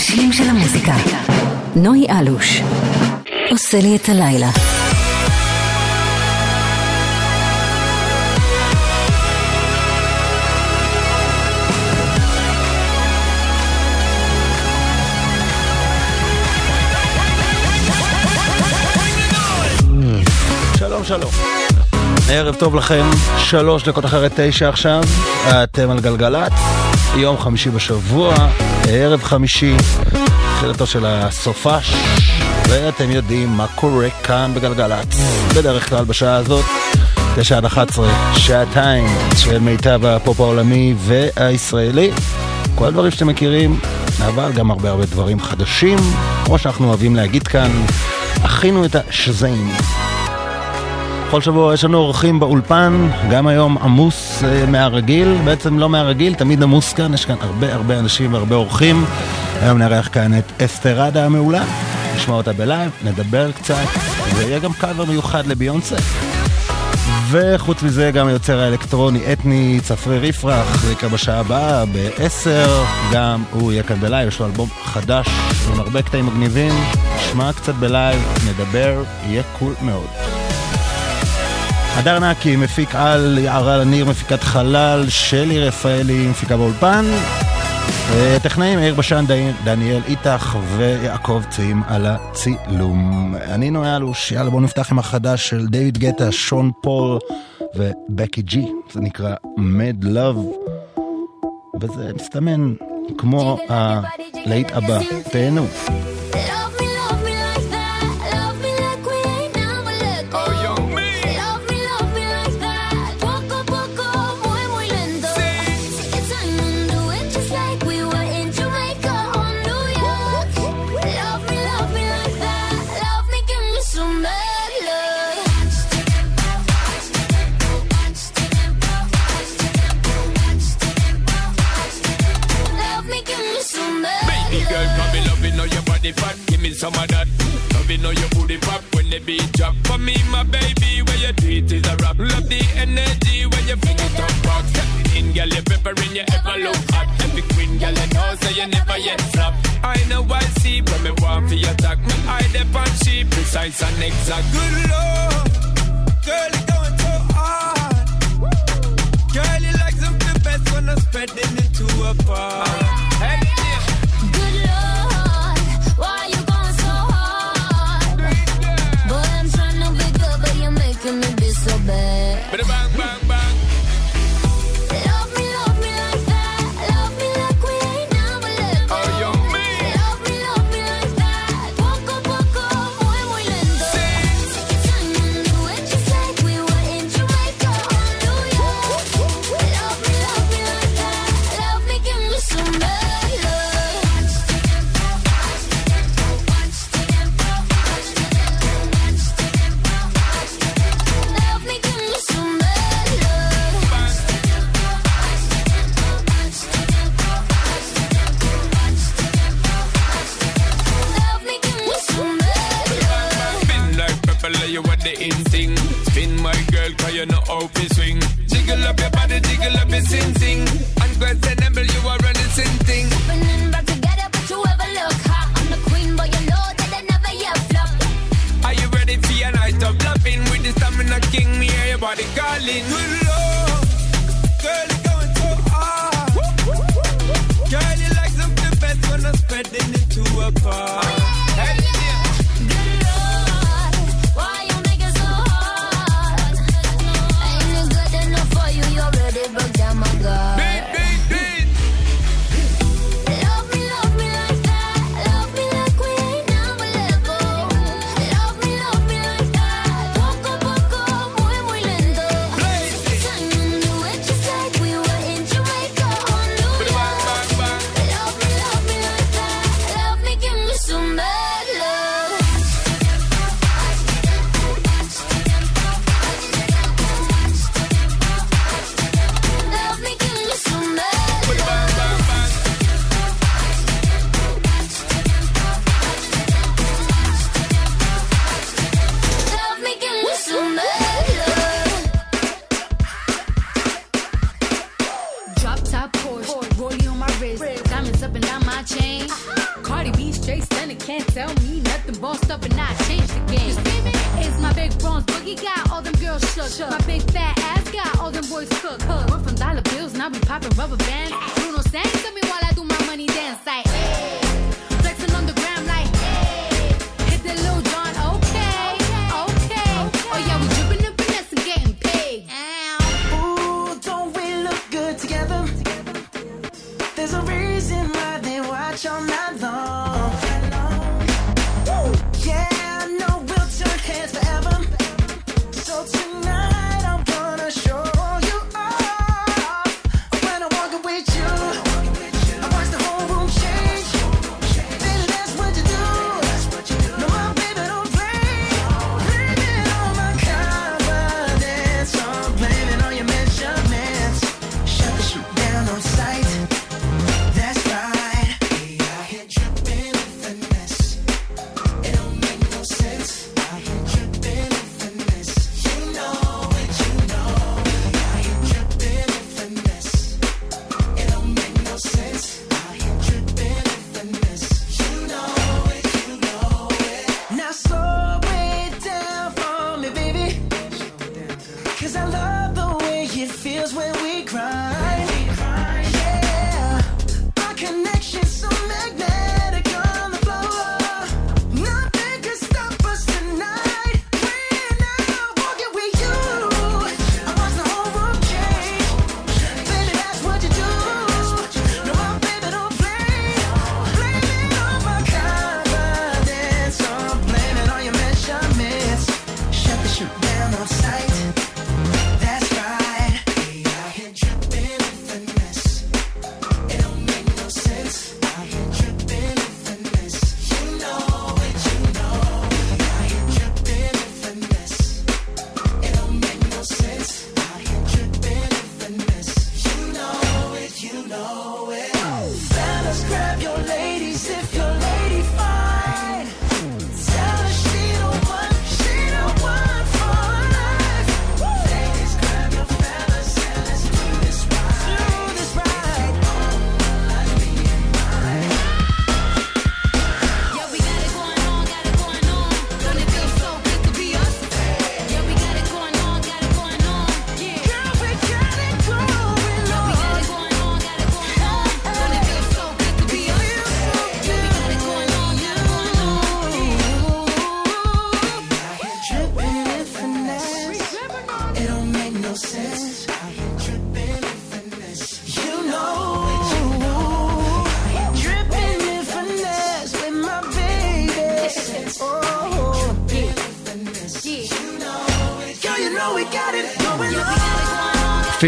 השירים של המוזיקה. נוי אלוש. עושה לי את הלילה. שלום שלום. ערב טוב לכם, שלוש דקות אחרי תשע עכשיו, אתם על גלגלצ, יום חמישי בשבוע, ערב חמישי, תחילתו של הסופש, ואתם יודעים מה קורה כאן בגלגלצ. בדרך כלל בשעה הזאת, תשע עד אחת עשרה, שעתיים של מיטב הפופ העולמי והישראלי. כל הדברים שאתם מכירים, אבל גם הרבה הרבה דברים חדשים, כמו שאנחנו אוהבים להגיד כאן, הכינו את השזיים. כל שבוע יש לנו אורחים באולפן, גם היום עמוס אה, מהרגיל, בעצם לא מהרגיל, תמיד עמוס כאן, יש כאן הרבה הרבה אנשים והרבה אורחים. היום נארח כאן את אסתר רדא המעולה, נשמע אותה בלייב, נדבר קצת, ויהיה גם קאבר מיוחד לביונסה. וחוץ מזה גם היוצר האלקטרוני אתני צפריר יפרח, זה יקרה בשעה הבאה, ב-10, גם הוא יהיה כאן בלייב, יש לו אלבום חדש עם הרבה קטעים מגניבים, נשמע קצת בלייב, נדבר, יהיה cool מאוד. הדר נקי, מפיקת על, יערה לניר, מפיקת חלל, שלי רפאלי, מפיקה באולפן. טכנאים, יאיר בשן, דניאל איתך ויעקב ציים על הצילום. אני נוי אלוש, יאללה בואו נפתח עם החדש של דיוויד גטה, שון פול ובקי ג'י, זה נקרא Mad Love, וזה מסתמן כמו הלהיט הבא, תהנו. How your booty pop when the beat drop. For me, my baby, where you treat is a rap. Love the energy when you fling it up rock. In, girl, you peppering, you ever look hot. Every queen, girl, you know, say you never yet flop. I know I see, but me want for your attack. Me eye dep on she precise and exact. Good lord, girl, you going so hard. Girl, you like something best when I'm spreading it to could me be so bad?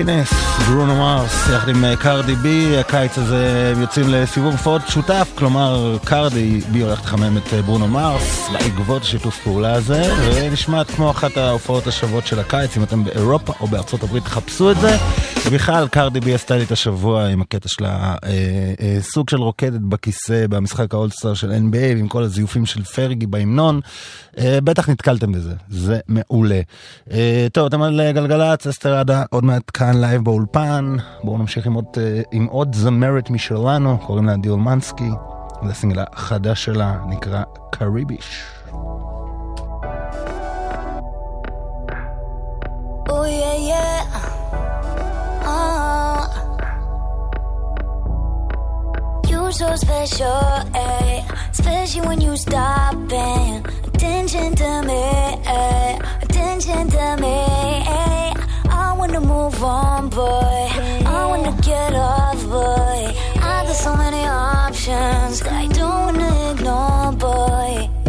פינס, ברונו מרס, יחד עם אה, קרדי בי, הקיץ הזה הם יוצאים לסיבוב הופעות שותף, כלומר קרדי בי הולך לחמם את אה, ברונו מרס לעקבות שיתוף פעולה הזה, ונשמעת כמו אחת ההופעות השוות של הקיץ, אם אתם באירופה או בארצות הברית תחפשו את זה. מיכל קרדי בי עשתה לי את השבוע עם הקטע שלה, אה, אה, סוג של רוקדת בכיסא במשחק האולסטאר של NBA עם כל הזיופים של פרגי בהמנון, אה, בטח נתקלתם בזה, זה מעולה. אה, טוב, אתם על אה, גלגלצ, אסתר רדא, עוד מעט כאן לייב באולפן, בואו נמשיך עם עוד, אה, עם עוד זמרת משלנו, קוראים לה דיולמנסקי. זה הסינגל החדש שלה, נקרא קריביש. so special, eh? Especially when you stop paying attention to me, eh? Attention to me, eh? I wanna move on, boy. I wanna get off, boy. I got so many options that I don't wanna ignore, boy.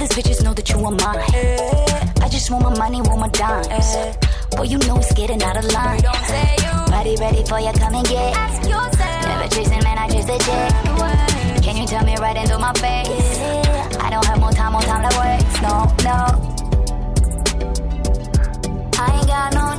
These bitches know that you are mine. I just want my money, want my dimes. Boy, you know it's getting out of line. Ready, ready for you, come and get. Never chasing, man, I chase the jet. Can you tell me right into my face? I don't have more time, more time to waste. No, no. I ain't got no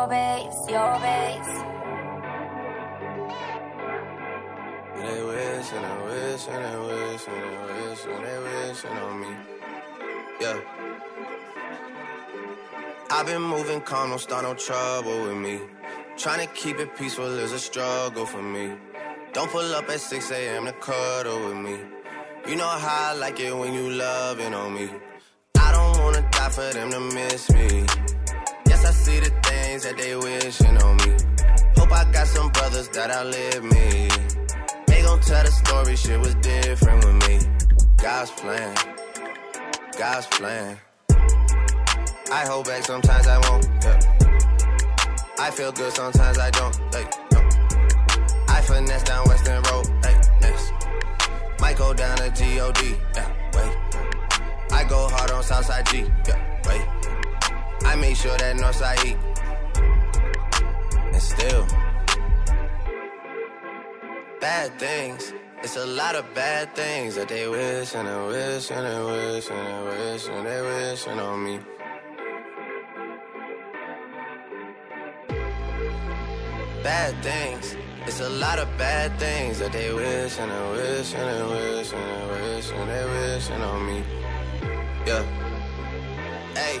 Your face, your face. They wish and they wish and they wish and they wish and they wishing on me. Yeah. I've been moving calm, don't start no trouble with me. Trying to keep it peaceful is a struggle for me. Don't pull up at 6 a.m. to cuddle with me. You know how I like it when you loving on me. I don't wanna die for them to miss me. I see the things that they wishing on me. Hope I got some brothers that outlive me. They gon' tell the story, shit was different with me. God's plan, God's plan. I hold back, sometimes I won't. Yeah. I feel good, sometimes I don't. Like, no. I finesse down Western Road. Like, next. Might go down to G-O-D. Yeah, wait. I go hard on Southside G. Yeah, wait. I make sure that Northside eat. And still, bad things. It's a lot of bad things that they wish and they wish and they wish and they wish and they wishing on me. Bad things. It's a lot of bad things that they wish and they wish and they wish and they wish and they wishing on me. Yeah. Hey,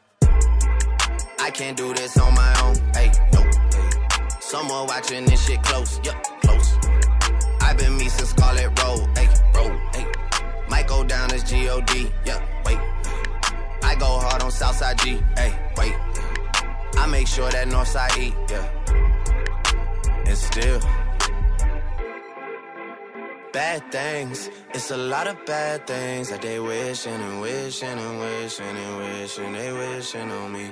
I can't do this on my own. Hey, no. Hey. Someone watching this shit close. Yup, close. I've been me since Scarlet Road. Hey, road. Hey. Might go down as G-O-D. Yeah, wait. I go hard on Southside G. Hey, wait. I make sure that Northside eat. Yeah. And still. Bad things, it's a lot of bad things that they wishing and wishing and wishing and wishing they wishing on me.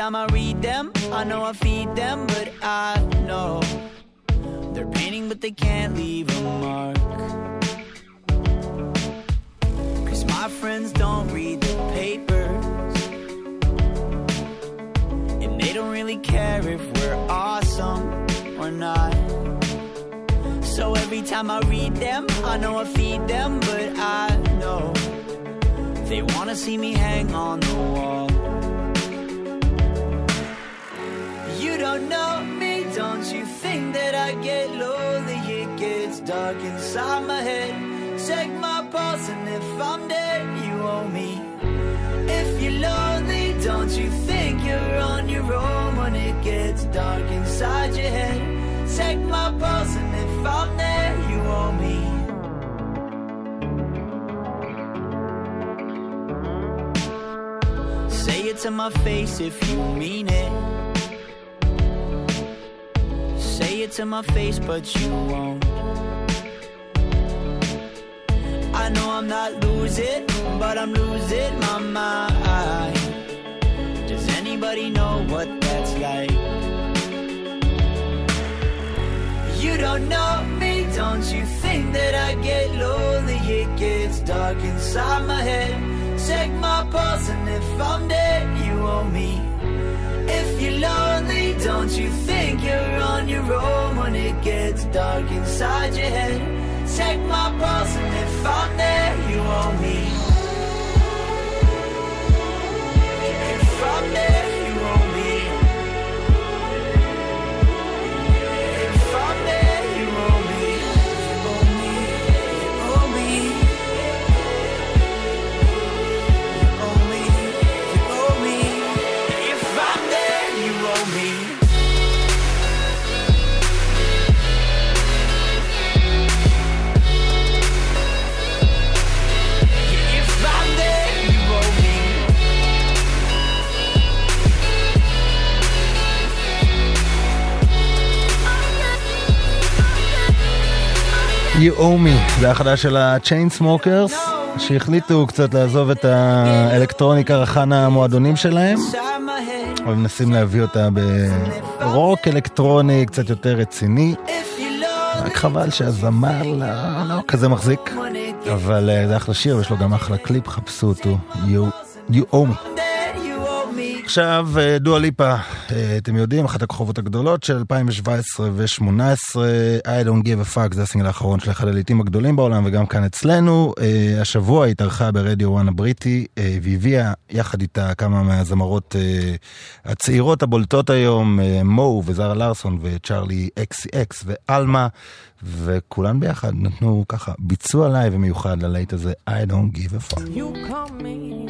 Time I read them, I know I feed them, but I know they're painting, but they can't leave a mark. Cause my friends don't read the papers. And they don't really care if we're awesome or not. So every time I read them, I know I feed them, but I know they wanna see me hang on the wall. Think that I get lonely? It gets dark inside my head. Check my pulse, and if I'm dead, you owe me. If you're lonely, don't you think you're on your own when it gets dark inside your head? Check my pulse, and if I'm there, you owe me. Say it to my face if you mean it. To my face, but you won't. I know I'm not losing, but I'm losing my mind. Does anybody know what that's like? You don't know me, don't you think that I get lonely? It gets dark inside my head. Check my pulse, and if I'm dead, you owe me. If you're lonely, don't you think you're on your own when it gets dark inside your head? Check my pulse, and if I'm there, you owe me. If I'm there, Me, זה החדש של ה-Chain Smokers, שהחליטו קצת לעזוב את האלקטרוניקה רכן המועדונים שלהם. אבל מנסים להביא אותה ברוק אלקטרוני קצת יותר רציני. רק חבל שהזמר לא, לא כזה מחזיק, אבל אה, זה אחלה שיר ויש לו גם אחלה קליפ, חפשו אותו, You, you owe me. עכשיו, אה, דואה ליפה, אה, אתם יודעים, אחת הכוכבות הגדולות של 2017 ו-2018, I don't give a fuck, זה הסינגל האחרון של אחד הלהיטים הגדולים בעולם וגם כאן אצלנו. אה, השבוע היא התארחה ברדיו 1 הבריטי, אה, והביאה יחד איתה כמה מהזמרות הצעירות הבולטות היום, מו וזרה לארסון ו Charli XCX ואלמה, וכולן ביחד נתנו ככה ביצוע לייב מיוחד ללהיט הזה, I don't give a fuck. You call me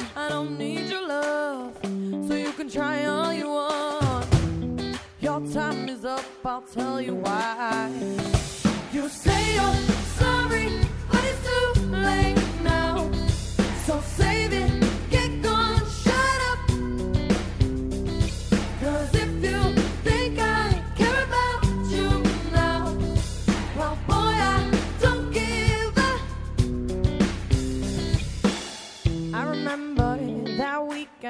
I don't need your love. So you can try all you want. Your time is up, I'll tell you why. You say you're sorry, but it's too late now. So save it,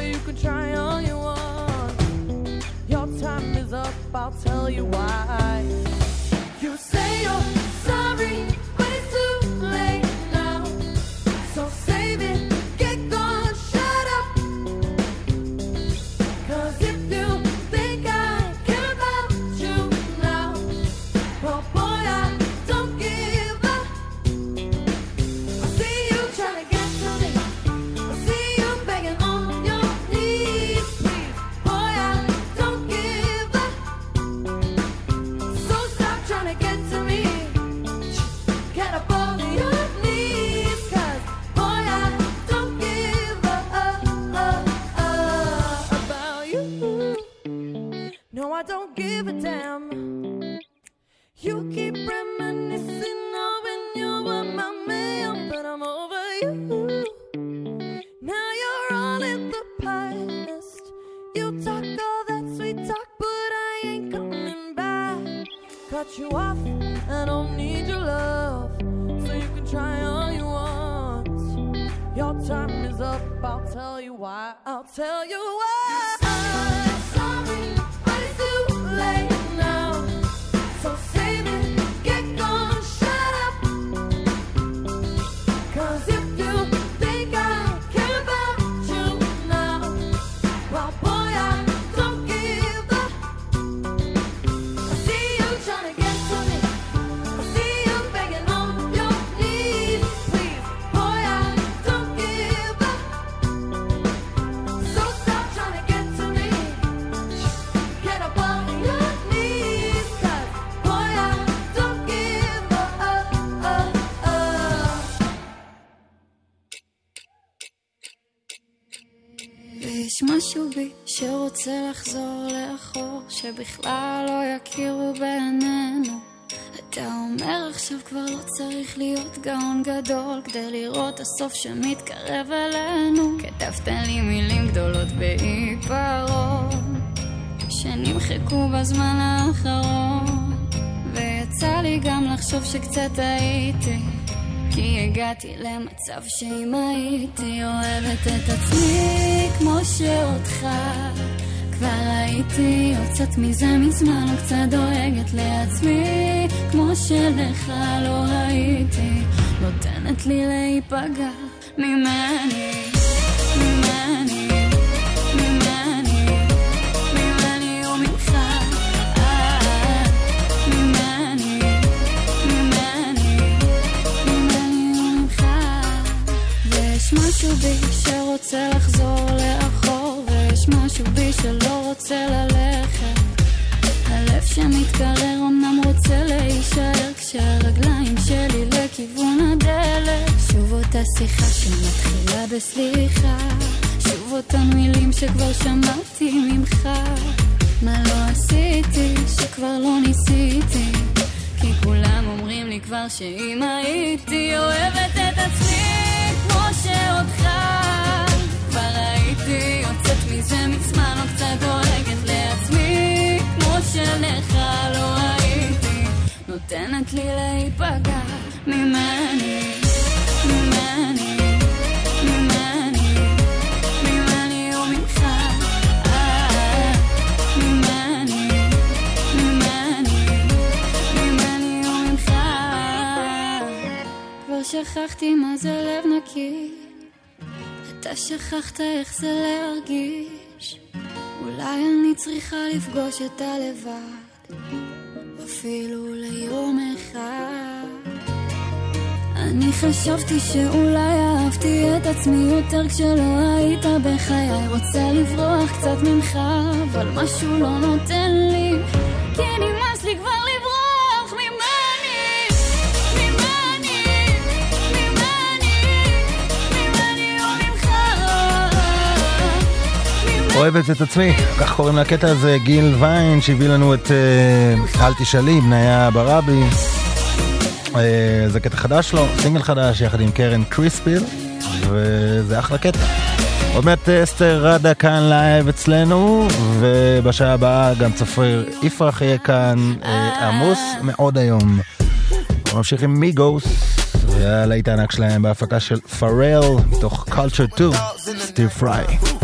You can try all you want. Your time is up, I'll tell you why. You say you're sorry, שבכלל לא יכירו בעינינו. אתה אומר עכשיו כבר לא צריך להיות גאון גדול כדי לראות הסוף שמתקרב אלינו. כתבת לי מילים גדולות בעיפרון, שנמחקו בזמן האחרון. ויצא לי גם לחשוב שקצת הייתי כי הגעתי למצב שאם הייתי אוהבת את עצמי כמו שאותך כבר הייתי יוצאת מזה מזמן וקצת דואגת לעצמי כמו שלך לא הייתי נותנת לי להיפגע ממני אה, שרוצה לחזור לאחור ויש משהו בי שלא רוצה ללכת. הלב שמתקרר אמנם רוצה להישאר כשהרגליים שלי לכיוון הדלת. שוב אותה שיחה שמתחילה בסליחה. שוב אותן מילים שכבר שמעתי ממך. מה לא עשיתי שכבר לא ניסיתי? כי כולם אומרים לי כבר שאם הייתי אוהבת את עצמי כמו שאותך שלך לא הייתי נותנת לי להיפגע ממני ממני כבר שכחתי מה זה לב נקי אתה שכחת איך זה להרגיש אולי אני צריכה לפגוש את הלבד אפילו ליום אחד. אני חשבתי שאולי אהבתי את עצמי יותר כשלא היית בחיי. רוצה לברוח קצת ממך אבל משהו לא נותן לי כי נמאס אוהבת את עצמי, כך קוראים לקטע הזה, גיל ויין שהביא לנו את אה, אל תשאלי, בניה ברבי. אה, זה קטע חדש לו, סינגל חדש יחד עם קרן קריספיל, וזה אחלה קטע. עוד מעט אה, אסתר רדה כאן לייב אצלנו, ובשעה הבאה גם צפריר יפרח יהיה כאן, אה, עמוס מאוד היום. נמשיך עם מיגוס, והלהיט הענק שלהם בהפקה של פארל, מתוך Culture 2, סטיב פריי.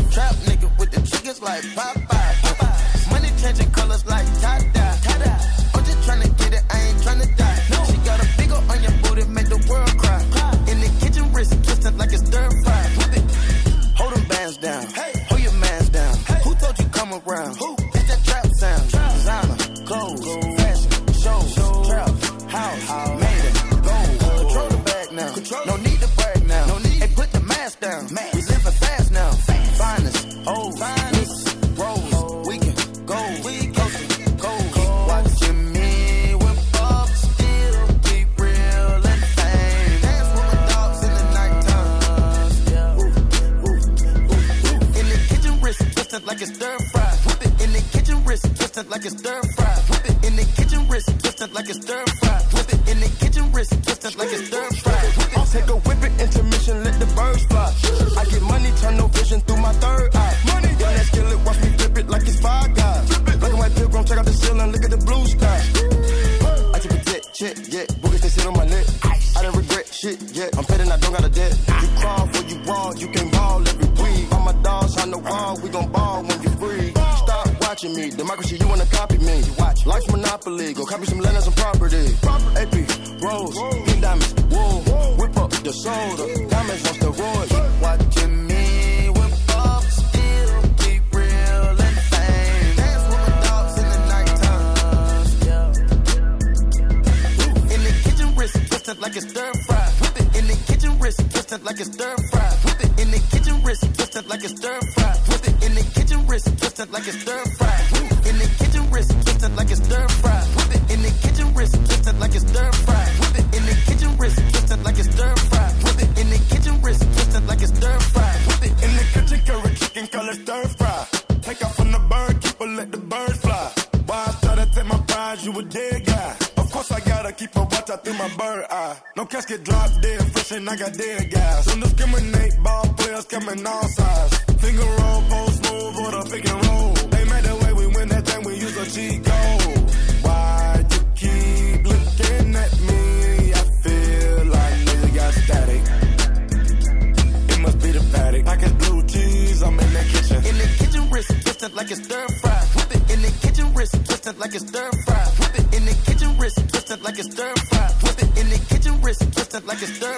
like it's stir fry. Whip it in the kitchen, wrist twisting like it's stir fry. Whip it in the kitchen, wrist twisting like it's stir fry. Whip it in the kitchen, wrist twisting like it's stir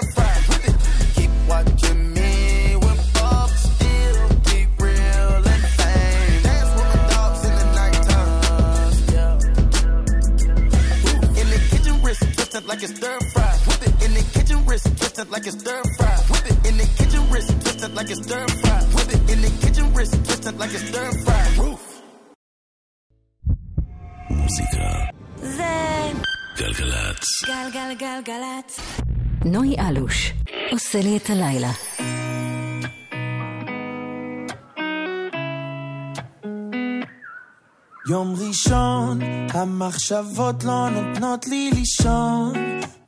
עושה לי את הלילה. יום ראשון, המחשבות לא נותנות לי לישון.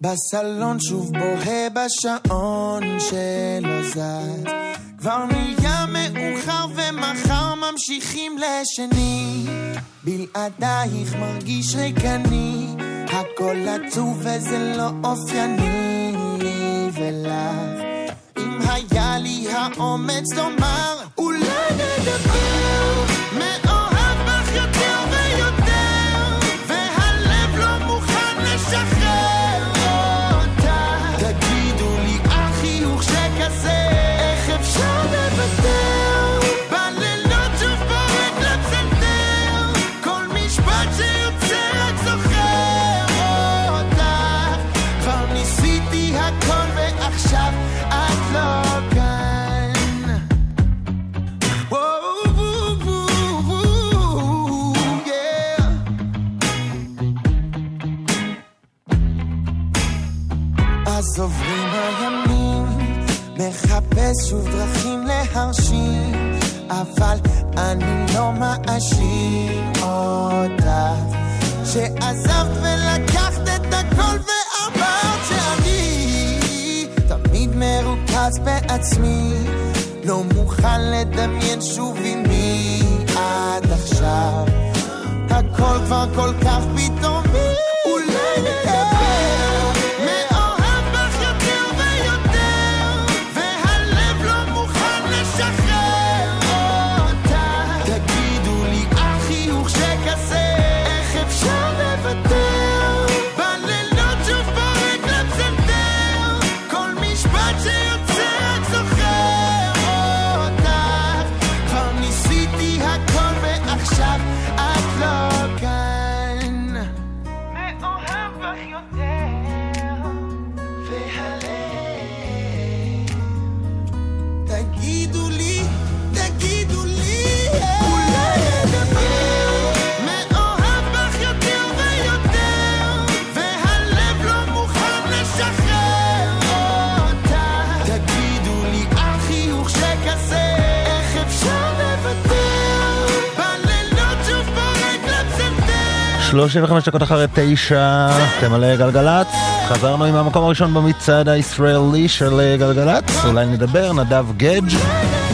בסלון שוב בוהה בשעון שלא זז. כבר נהיה מאוחר ומחר ממשיכים לשני. בלעדייך מרגיש ריקני, הכל עצוב וזה לא אופייני לי ולך. אם היה לי האומץ לומר, אולי נדבר מאוד. ושוב דרכים להרשים, אבל אני לא מאשים אותך, שעזבת ולקחת את הכל ואמרת שאני תמיד מרוכז בעצמי, לא מוכן לדמיין שוב עם מי עד עכשיו, הכל כבר כל כך פתאומי, אולי נקבל 35 דקות אחרי תשע, אתם על גלגלצ. חזרנו עם המקום הראשון במצעד הישראלי של אה, גלגלצ. אולי נדבר, נדב גדג'.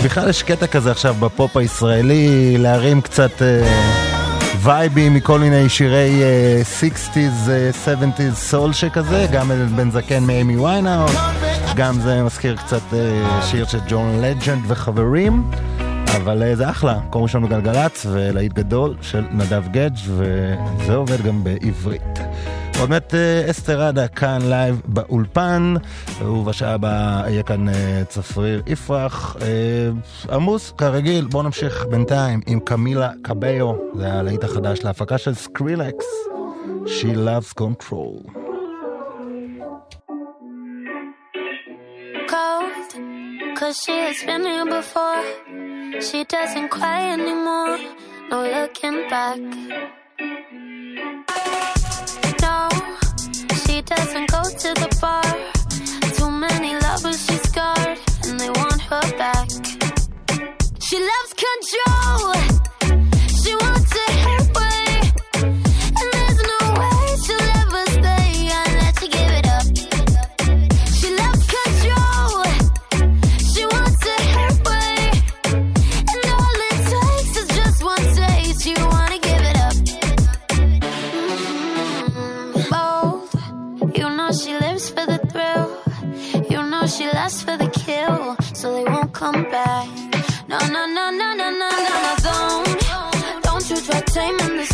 בכלל יש קטע כזה עכשיו בפופ הישראלי, להרים קצת אה, וייבים מכל מיני שירי אה, 60's, אה, 70's סול שכזה, גם בן זקן מאמי Why Not, גם זה מזכיר קצת שיר של ג'ון לג'נד וחברים. אבל אה, זה אחלה, מקום ראשון בגלגלצ ולהיט גדול של נדב גדג' וזה עובד גם בעברית. עוד מעט אה, אסתר רדה כאן לייב באולפן, ובשעה הבאה יהיה כאן אה, צפריר יפרח. עמוס, כרגיל, בואו נמשיך בינתיים עם קמילה קביו, זה הלהיט החדש להפקה של סקרילקס, She Loves Control. cold. Cause she has been here before. She doesn't cry anymore. No looking back. No, she doesn't go to the bar. Too many lovers she scarred, and they want her back. She loves control. Come back. No, no, no, no, no, no, no, no, don't. Don't you try taming the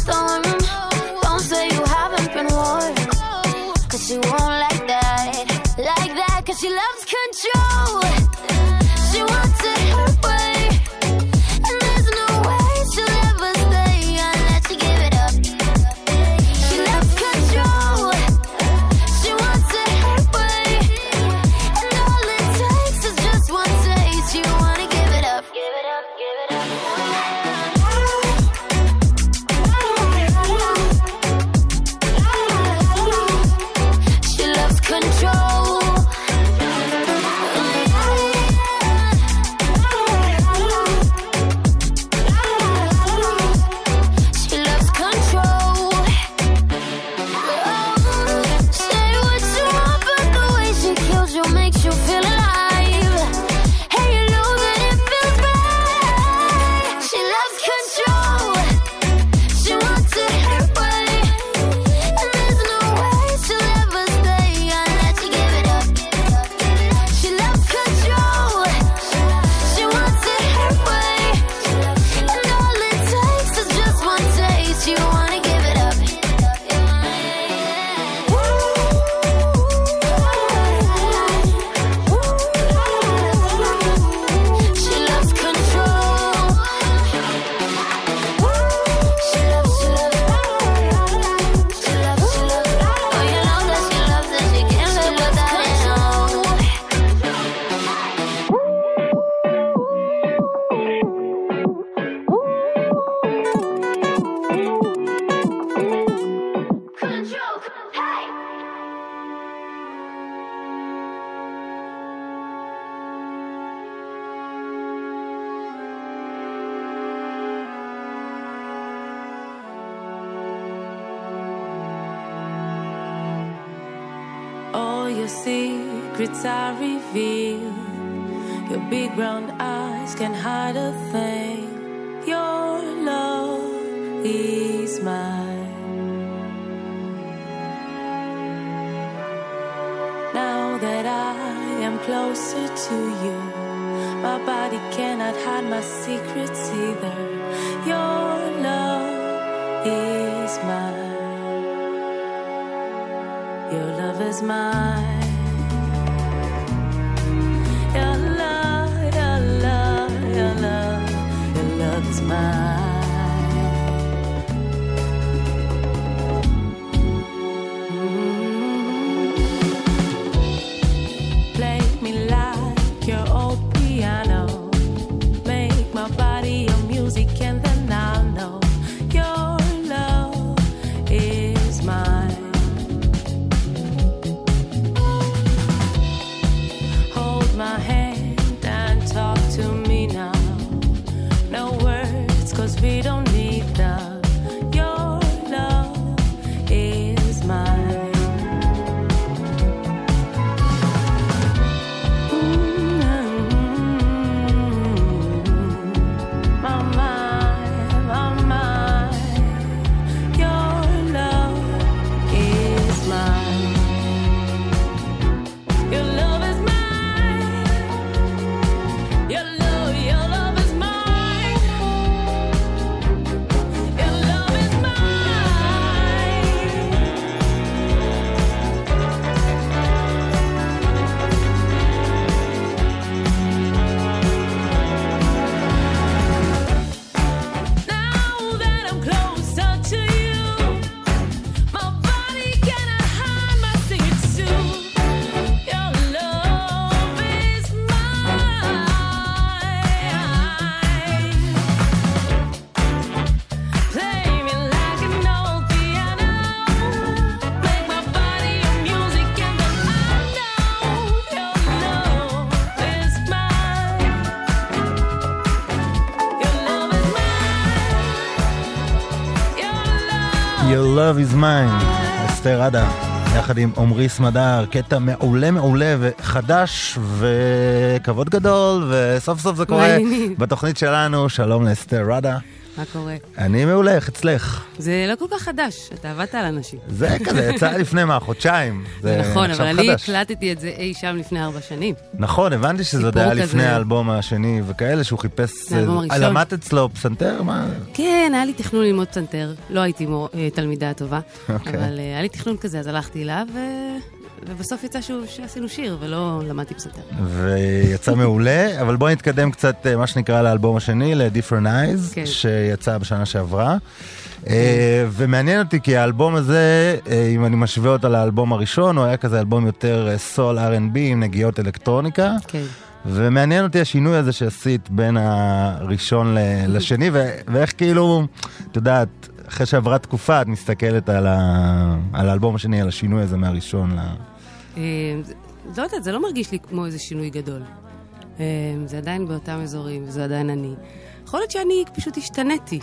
secrets are revealed. Your big brown eyes can hide a thing. Your love is mine. Now that I am closer to you, my body cannot hide my secrets either. Your love is mine. Your love is mine. Mine, אסתר עדה, יחד עם עמרי סמדר, קטע מעולה מעולה וחדש וכבוד גדול, וסוף סוף זה קורה. בתוכנית שלנו, שלום לאסתר רדה. מה קורה? אני מעולה, איך אצלך? זה לא כל כך חדש, אתה עבדת על אנשים. זה כזה, יצא לפני מה, חודשיים. זה נכון, אבל אני. הקלטתי את זה אי שם לפני ארבע שנים. נכון, הבנתי שזה עוד היה לפני. האלבום השני וכאלה, שהוא חיפש... זה האלבום אה, הראשון. למדת אצלו פסנתר? מה? כן, היה לי תכנון ללמוד פסנתר, לא הייתי מור, אה, תלמידה טובה, אוקיי. אבל אה, היה לי תכנון כזה, אז הלכתי אליו, ו... ובסוף יצא שהוא, שעשינו שיר, ולא למדתי פסנתר. ויצא מעולה, אבל בואי נתקדם קצת, מה שנקרא, לאלבום השני, ל-Different Eyes, כן. שיצא בשנה שעברה. אה, ומעניין אותי כי האלבום הזה, אה, אם אני משווה אותו לאלבום הראשון, הוא היה כזה אלבום יותר אה, סול R&B עם נגיעות אלקטרוניקה. כן. ומעניין אותי השינוי הזה שעשית בין הראשון לשני, ואיך כאילו, את יודעת, אחרי שעברה תקופה, את מסתכלת על, ה- על האלבום השני, על השינוי הזה מהראשון ל... זה- לא יודעת, זה לא מרגיש לי כמו איזה שינוי גדול. זה עדיין באותם אזורים, וזה עדיין אני. יכול להיות שאני פשוט השתניתי.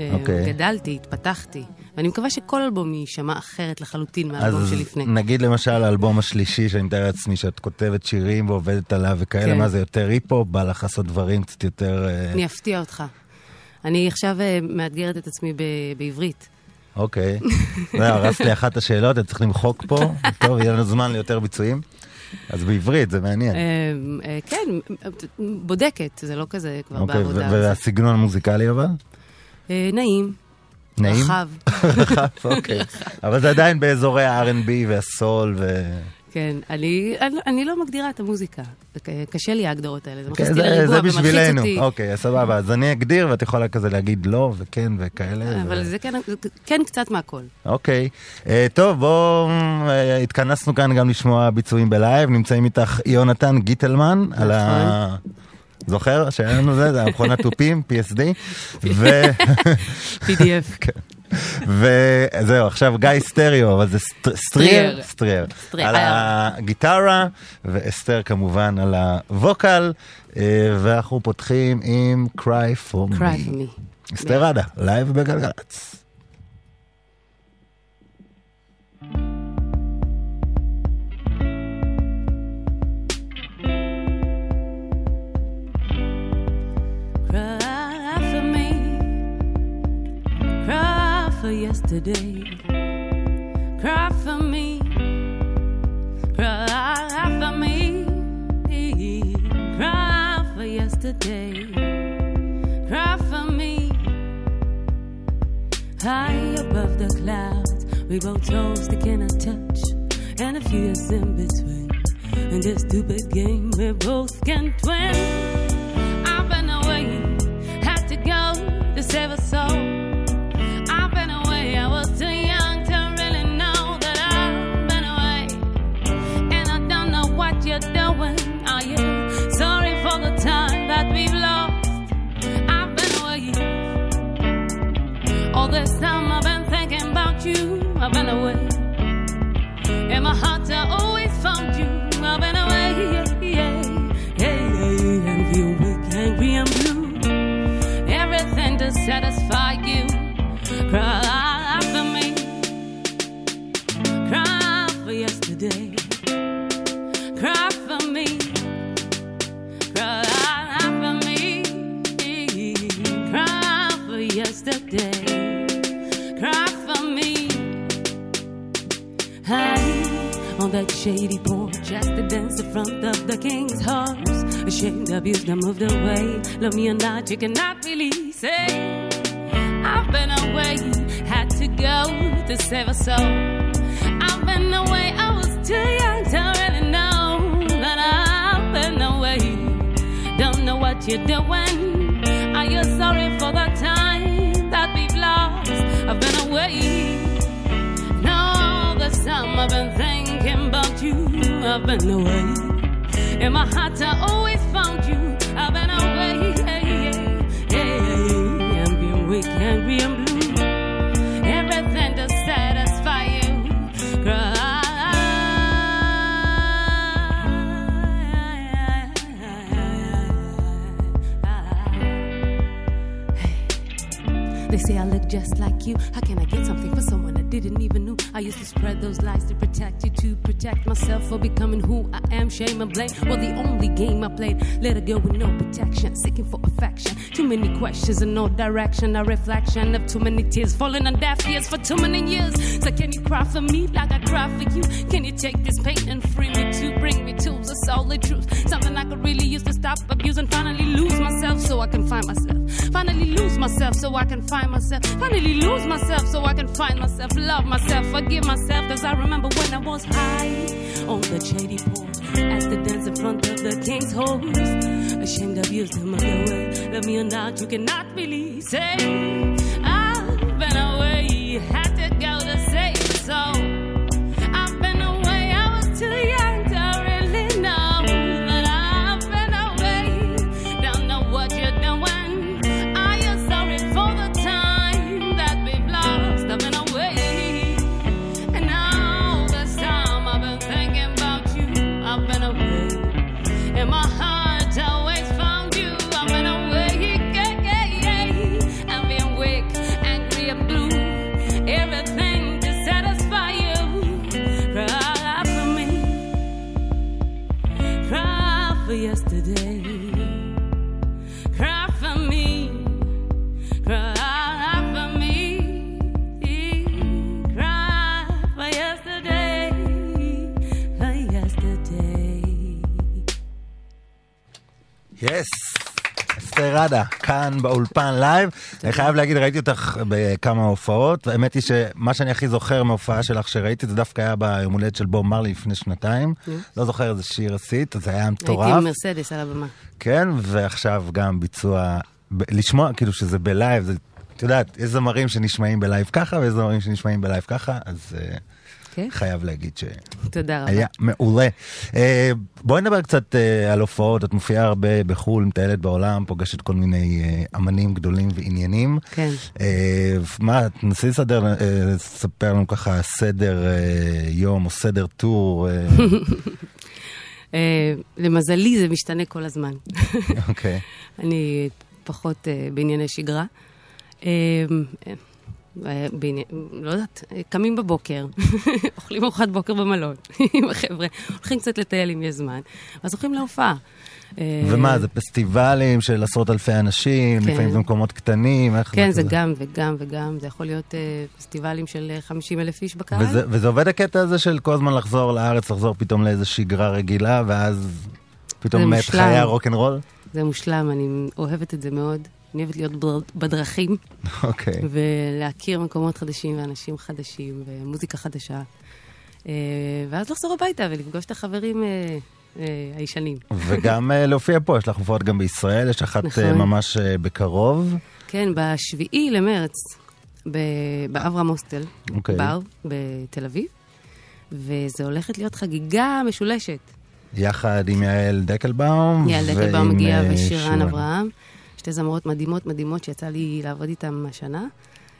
אה, אוקיי. גדלתי, התפתחתי. ואני מקווה שכל אלבום יישמע אחרת לחלוטין מהאלבום אז שלפני. נגיד למשל האלבום השלישי, שאני מתאר לעצמי שאת כותבת שירים ועובדת עליו וכאלה, כן. מה זה יותר היפ-הופ? בא לך לעשות דברים קצת יותר... אה, אני אפתיע אותך. אני עכשיו אה, מאתגרת את עצמי ב- בעברית. אוקיי. זהו, הרסת לי אחת השאלות, אני צריך למחוק פה. טוב, יהיה לנו זמן ליותר ביצועים. אז בעברית, זה מעניין. כן, בודקת, זה לא כזה כבר אוקיי, בעבודה. והסגנון המוזיקלי אבל? אה, נעים. נעים? רחב. רחב, אוקיי. אבל זה עדיין באזורי ה-R&B והסול ו... כן, אני, אני, אני לא מגדירה את המוזיקה. זה קשה לי ההגדרות האלה, זה מכניס כן, אותי זה, לריבוע זה ומלחיץ בשבילנו. אותי. אוקיי, אז סבבה. אז אני אגדיר ואת יכולה כזה להגיד לא וכן וכאלה. אבל ו... זה כן, זה כן קצת מהכל. אוקיי. אה, טוב, בואו, אה, התכנסנו כאן גם לשמוע ביצועים בלייב. נמצאים איתך יונתן גיטלמן, על ה... זוכר שהיה לנו זה? זה המכונת תופים, PSD. ו... PDF. כן. וזהו, עכשיו גיא סטריאו, אבל זה סט- סטריאר? סטריאר. על הגיטרה, ואסתר כמובן על הווקל, אה, ואנחנו פותחים עם Cry for Cry Me. for me. אסתר עדה, לייב בגלגלצ. Yesterday. Cry for me. Cry for me. Cry for yesterday. Cry for me. High above the clouds, we both toes they cannot touch, and a few years in between. In this stupid game we both can twin. I've been away, had to go to save a soul. Doing. Are you sorry for the time that we've lost? I've been away. All this time I've been thinking about you. I've been away. In my heart I always found you. I've been away. Yeah, yeah, yeah. Feel weak, angry, and blue. Everything to on that shady porch, just to dance in front of the king's horse. Ashamed, of abused, I moved away. Love me or not, you cannot release it. I've been away, had to go to save a soul. I've been away, I was too young to really know that I've been away. Don't know what you're doing. Are you sorry for the time that we've lost? I've been away. All this time I've been thinking I've been away. In my heart I always found you. I've been away. yeah, yeah, yeah, I'm being weak, angry, and blue. Everything to satisfy you. Cry. They say I look just like you. How can I get something for someone I didn't even know? I used to spread those lies to protect you, to protect myself for becoming who I am. Shame and blame. Well, the only game I played, let a girl with no protection, seeking for affection. Too many questions and no direction, a reflection of too many tears falling on deaf ears for too many years. So can you cry for me like I cry for you? Can you take this pain and free me bring me to the solid truth? Something I could really use to stop abusing, finally lose myself so I can find myself. Finally lose myself so I can find myself. Finally lose myself so I can find myself. Love myself, forgive myself. Cause I remember when I was high on the shady porch. Asked to dance in front of the king's horse. Ashamed of you, still my way. Love me or not, you cannot really say. I've been away, had to go to save a ראדה, כאן באולפן לייב. אני חייב להגיד, ראיתי אותך בכמה הופעות, והאמת היא שמה שאני הכי זוכר מההופעה שלך שראיתי, זה דווקא היה ביום הולדת של בוב מרלי לפני שנתיים. לא זוכר איזה שיר עשית, זה היה הייתי מטורף. עם מרסדס על הבמה. כן, ועכשיו גם ביצוע, לשמוע כאילו שזה בלייב, את יודעת, יש זמרים שנשמעים בלייב ככה, ויש זמרים שנשמעים בלייב ככה, אז אה, כן. חייב להגיד ש... תודה רבה. היה מעולה. אה, בואי נדבר קצת אה, על הופעות, את מופיעה הרבה בחו"ל, מטיילת בעולם, פוגשת כל מיני אה, אמנים גדולים ועניינים. כן. אה, מה, תנסי לסדר, אה, לספר לנו ככה סדר אה, יום או סדר טור. אה, אה, למזלי זה משתנה כל הזמן. אוקיי. אני פחות אה, בענייני שגרה. אה, בעני- לא יודעת, אה, קמים בבוקר, אוכלים ארוחת בוקר במלון עם החבר'ה, הולכים קצת לטייל אם יש זמן, ואז הולכים להופעה. אה, ומה, זה פסטיבלים של עשרות אלפי אנשים, כן. לפעמים במקומות קטנים, איך כן, זה? גם וגם וגם, זה יכול להיות אה, פסטיבלים של 50 אלף איש בקהל. וזה, וזה עובד הקטע הזה של כל הזמן לחזור לארץ, לחזור פתאום לאיזו שגרה רגילה, ואז פתאום זה מת. חיי הרוקנרול? זה מושלם, אני אוהבת את זה מאוד. אני אוהבת להיות בדרכים, אוקיי. ולהכיר מקומות חדשים ואנשים חדשים ומוזיקה חדשה. אה, ואז לחזור הביתה ולפגוש את החברים אה, אה, הישנים. וגם להופיע פה, יש לך הופעות גם בישראל, יש אחת נכון. ממש בקרוב. כן, בשביעי למרץ, באברהם הוסטל, אוקיי. בר, בתל אביב, וזה הולכת להיות חגיגה משולשת. יחד עם יעל דקלבאום. יעל דקלבאום ועם, מגיע אה, ושירן שירן. אברהם. שתי זמרות מדהימות מדהימות שיצא לי לעבוד איתן השנה.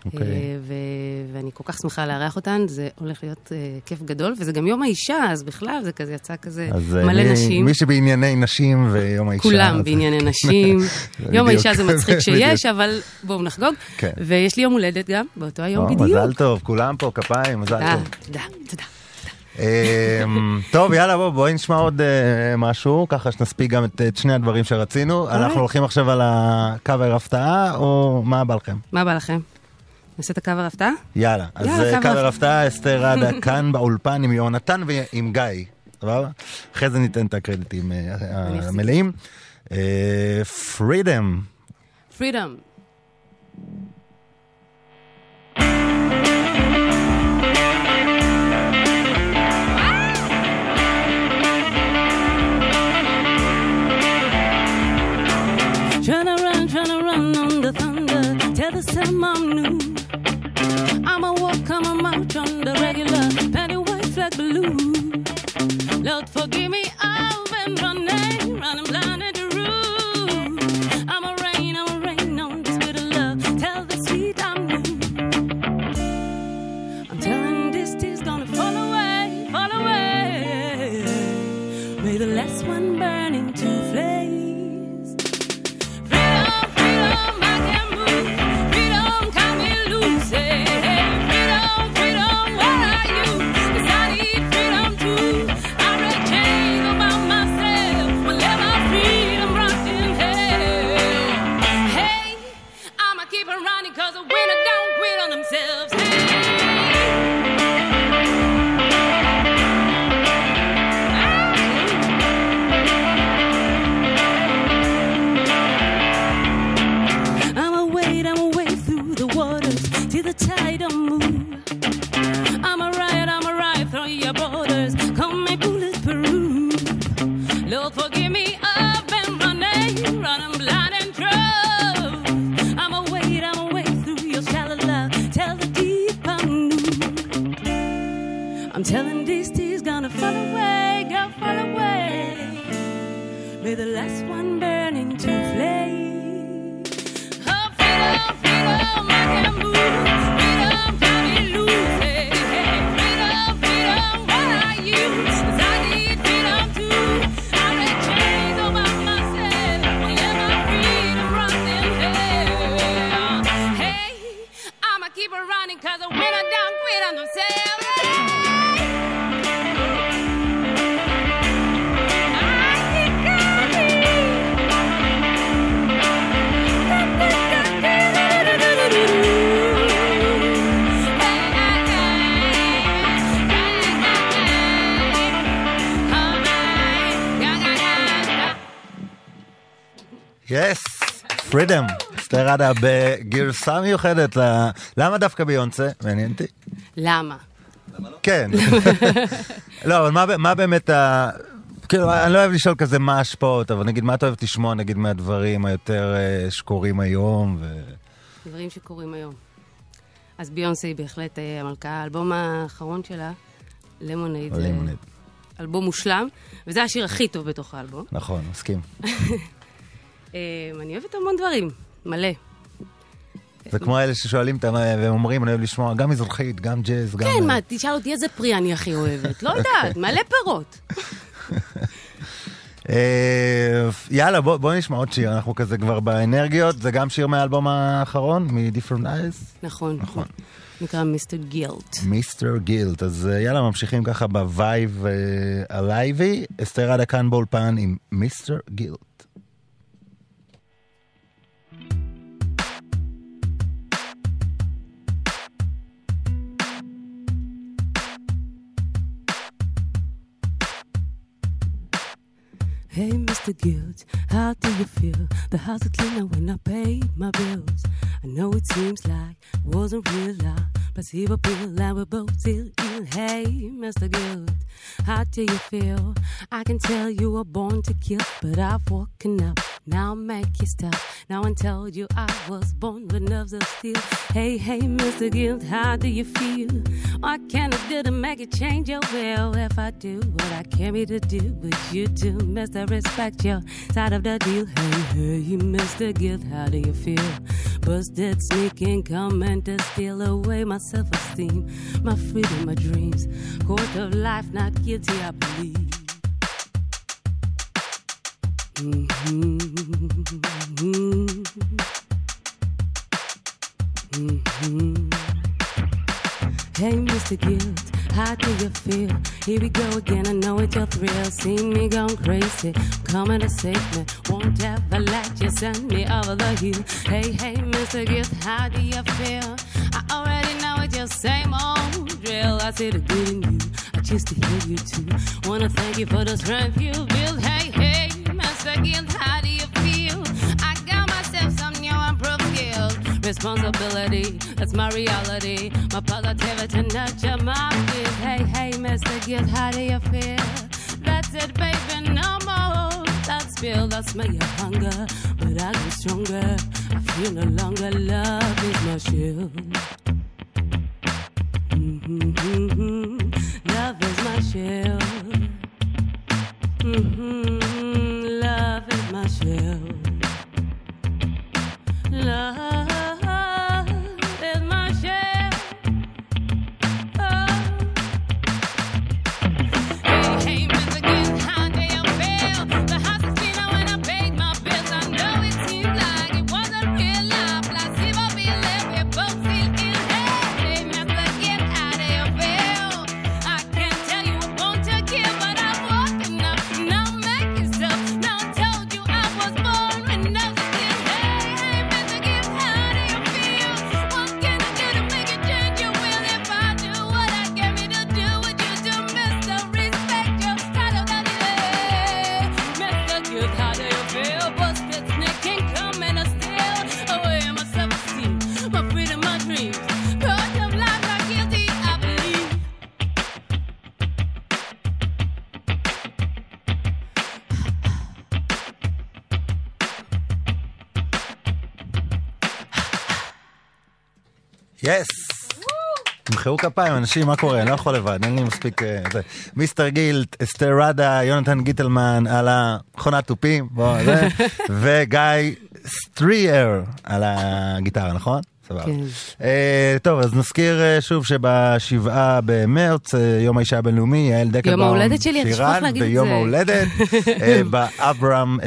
אוקיי. אה, ו- ואני כל כך שמחה לארח אותן, זה הולך להיות אה, כיף גדול, וזה גם יום האישה, אז בכלל זה כזה יצא כזה אז אה, מלא מי- נשים. מי שבענייני נשים ויום האישה. כולם אז- בענייני נשים. יום האישה זה מצחיק שיש. אבל בואו נחגוג. כן. ויש לי יום הולדת גם, באותו היום או, בדיוק. מזל טוב, כולם פה, כפיים, מזל טוב. תודה, תודה. אמ, טוב, יאללה, בוא, בואי נשמע עוד אה, משהו, ככה שנספיק גם את, שני הדברים שרצינו. אנחנו הולכים עכשיו על הקאבר הפתעה, או מה בא לכם? מה בא לכם? נעשה את הקאבר הפתעה? יאללה, אז אה, קאבר הפתעה. אסתר ראדה כאן באולפן עם יונתן ועם גיא, סבבה? אחרי זה ניתן את הקרדיטים אה, המלאים. פרידם. פרידום. The I'm new. I'ma walk, I'ma march on the regular. Patty white flag blue. Lord forgive me, I've been running, running blind The last one פרידם, אסתר עדה בגרסה מיוחדת. למה דווקא ביונסה? מעניין אותי. למה? כן. לא, אבל מה, באמת ה... כאילו, אני לא אוהב לשאול כזה מה ההשפעות, אבל נגיד, מה אתה אוהב לשמוע, נגיד, מהדברים היותר אה, שקורים היום? ו... דברים שקורים היום. אז ביונסה היא בהחלט אה, המלכה. האלבום האחרון שלה, למונייד, זה. אלבום מושלם, וזה השיר הכי טוב בתוך האלבום. נכון, מסכים. אה, אני אוהבת המון דברים, מלא. זה כמו אלה ששואלים אותם, אה, והם אומרים, אני אוהב לשמוע גם מזרחית, גם ג'אז, גם... כן, אה, מה, תשאל אותי איזה פרי אני הכי אוהבת. לא יודעת, מלא פירות. אה, יאללה, בוא, נשמע עוד שיר, אנחנו כזה כבר באנרגיות, זה גם שיר מהאלבום האחרון, מ-Different Eyes? נכון. נכון. נקרא מיסטר גילט. Mr. Guilt, אז אה, יאללה, ממשיכים ככה בווייב אה, הלייבי, אסתר רדה כאן באולפן עם Mr. Guilt. Hey, Mr. Guilt, how do you feel? The house is cleaner when I pay my bills. I know it seems like it wasn't real life. Placebo pill, and we're both still ill. Hey, Mr. Guilt, how do you feel? I can tell you were born to kill, but I've woken up. Now make you stop. Now I tell you I was born with nerves of steel. Hey, hey, Mr. Guilt, how do you feel? What can I do to make it change your will? If I do what I came here to do, but you do, Mr. Respect you. side of the deal. Hey, hey, you missed Mr. Guilt, how do you feel? Busted, sneaking, coming to steal away my self-esteem, my freedom, my dreams. Court of life, not guilty, I believe. Mhm. Mhm. Hey, Mr. Guilt, how do you feel? Here we go again, I know it's your thrill. See me going crazy, coming to save me. Won't ever let you send me over the hill. Hey, hey, Mr. Guilt, how do you feel? I already know it's your same old drill. I see the good in you, I choose to hear you too. Wanna thank you for the strength you built. Hey, hey, Mr. Guilt, how do you feel? Responsibility, that's my reality. My positivity, nurture my fears. Hey, hey, Mr. Guilt, how do you feel? That's it, baby, no more. That's feel, that's my hunger. But I get stronger. I feel no longer love is my shield. Mhm. Love is my shield. Mhm. Love is my shield. Love תמחאו כפיים, אנשים, מה קורה? אני לא יכול לבד, אין לי מספיק... אה, זה. מיסטר גילט, אסתר ראדה, יונתן גיטלמן על המכונת תופים, בוא, זה, וגיא סטריאר על הגיטרה, נכון? סבבה. כן. אה, טוב, אז נזכיר אה, שוב שבשבעה במרץ, אה, יום האישה הבינלאומי, יעל דקלבאום, ההולדת שלי, אני שכח להגיד את ביום זה. ההולדת, אה, באברהם אה,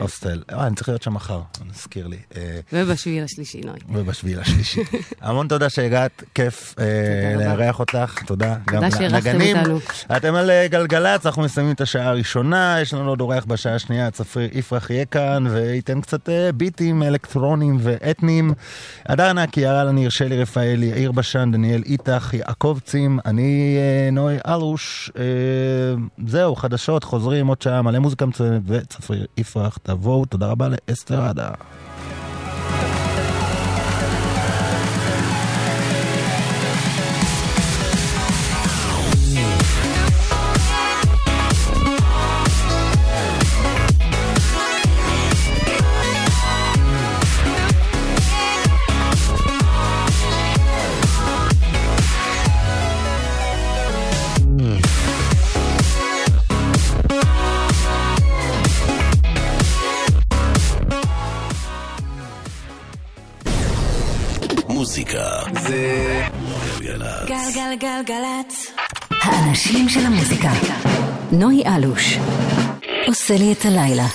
הוסטל. אה, אני צריך להיות שם מחר, נזכיר לי. אה, ובשביעי לשלישי, נוי. ובשביעי לשלישי. המון תודה שהגעת, כיף אה. לארח אותך, תודה. תודה גם שאירחתם. אותנו. אתם על אה, גלגלצ, אנחנו מסיימים את השעה הראשונה, יש לנו עוד אורח בשעה השנייה, צפריר יפרח יהיה כאן, וייתן קצת אה, ביטים אלקטרונים ואתניים. הדר נקי, יערה לניר, שלי רפאלי, יאיר בשן, דניאל איתך, יעקב צים, אני אה, נוי אלוש. אה, זהו, חדשות, חוזרים עוד שעה, מלא מוזיקה מצוינת, וצפריר יפרח, תבואו, תודה רבה לאסתר עדה. מוזיקה זה גלגלצ. גלגלגלגלצ. האנשים של המוזיקה. נוי אלוש. עושה לי את הלילה.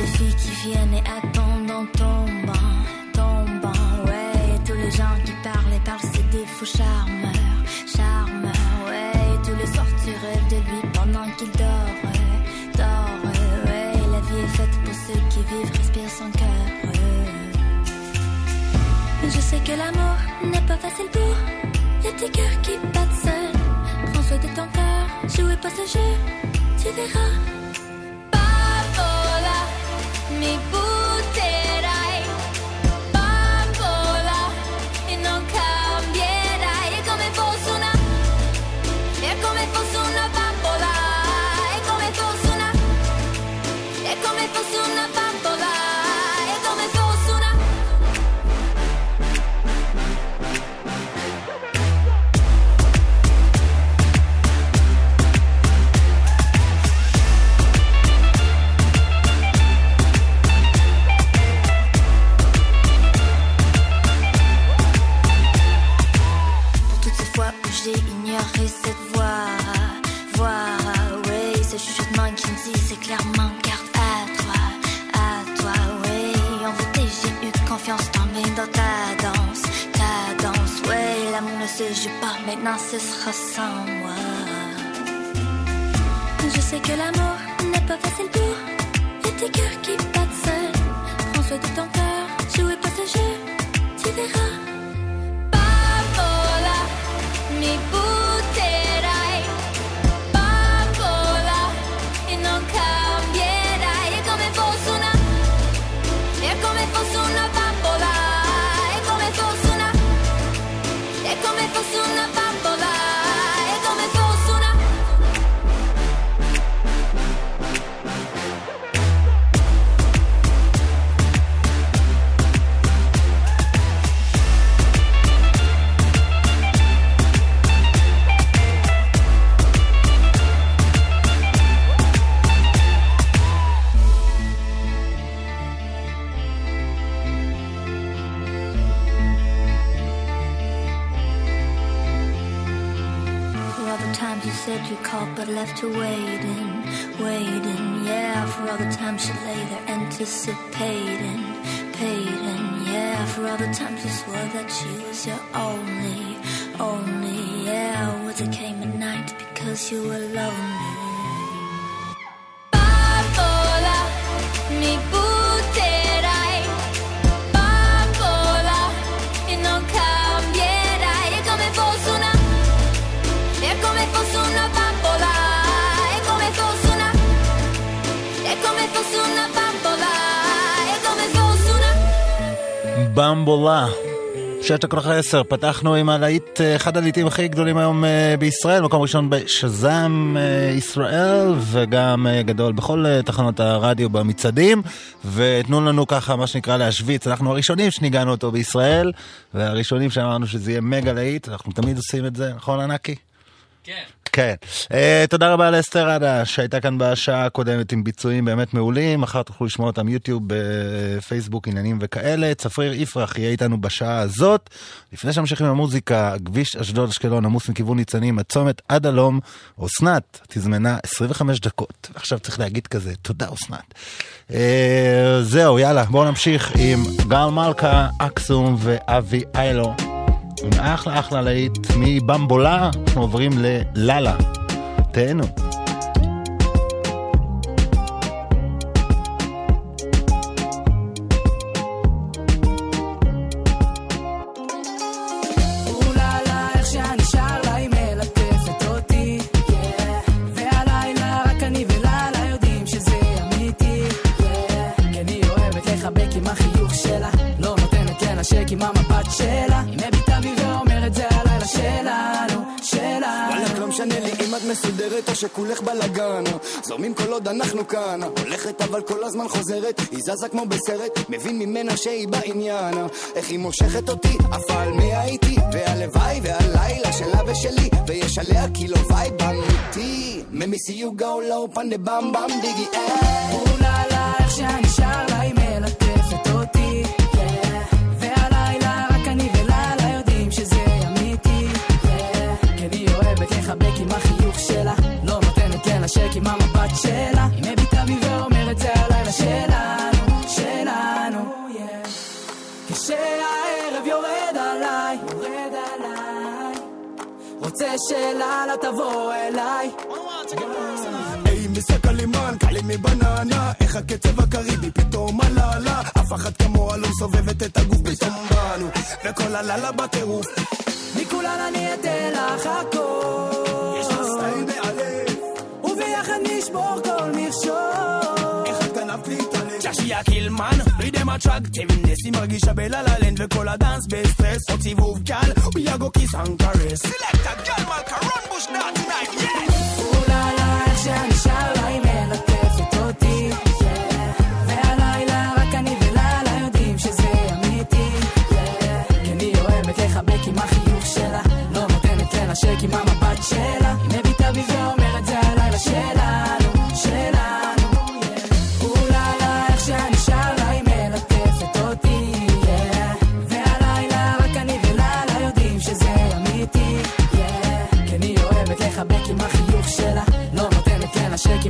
Les filles qui viennent et attendent en tombant, tombant, petits cœurs qui battent seuls. Prends soin de ton cœur, jouez pas ce jeu, tu verras. שש דקות אחרי עשר, פתחנו עם הלהיט, אה, אחד הלהיטים הכי גדולים היום אה, בישראל, מקום ראשון בשזאם אה, ישראל, וגם גדול בכל תחנות הרדיו במצעדים, ותנו לנו ככה, מה שנקרא, להשוויץ, אנחנו הראשונים שניגענו אותו בישראל, והראשונים שאמרנו שזה יהיה מגה להיט, אנחנו תמיד עושים את זה, נכון ענקי? כן. כן. Uh, תודה רבה לאסתר עדה שהייתה כאן בשעה הקודמת עם ביצועים באמת מעולים. מחר תוכלו לשמוע אותם יוטיוב, בפייסבוק, עניינים וכאלה. צפריר יפרח יהיה איתנו בשעה הזאת. לפני שממשיכים עם המוזיקה, כביש אשדוד אשקלון עמוס מכיוון ניצנים, הצומת עד הלום. אסנת תזמנה 25 דקות. עכשיו צריך להגיד כזה, תודה אסנת. Uh, זהו, יאללה, בואו נמשיך עם גל מלכה, אקסום ואבי איילו. אחלה אחלה להיט מבמבולה, אנחנו עוברים לללה. תהנו. מסודרת או שכולך בלאגן זורמים כל עוד אנחנו כאן. הולכת אבל כל הזמן חוזרת היא זזה כמו בסרט מבין ממנה שהיא בעניין. איך היא מושכת אותי עפה על מי הייתי והלוואי והלילה שלה ושלי ויש עליה קילו וייב אמיתי. ממיסי יו גו לואו פנדה במ במ דיגי אה. אוללה, איך שאני שר לנשק עם המבט שלה. היא מביטה בי ואומרת זה הלילה שלנו, שלנו. כשהערב יורד עליי, יורד עליי, רוצה שללה תבוא אליי. היי מיסה קלימן, קלימי בננה איך הקצב הקריבי פתאום עלה עלה אף אחת כמוה לא מסובבת את הגוף פתאום באנו וכל הלילה בטירוף מכולן אני אתן לך הכל. יש לך סטייל מאלף וביחד נשבור כל מכשול. את גנבת לי את הלב צ'אשי הקילמן, רידם אטרקטיבנס היא מרגישה בלה-לה לנד וכל הדאנס בסטרס עוד סיבוב קל, ויאגו כיס אנקרס סלקטה גל מלכה רון בוש נאט נייט אוללה, איך שאני שר לה, היא מלטפת אותי. לחבק עם החיוך שלה, לא נותנת לנשק עם המבט שלה.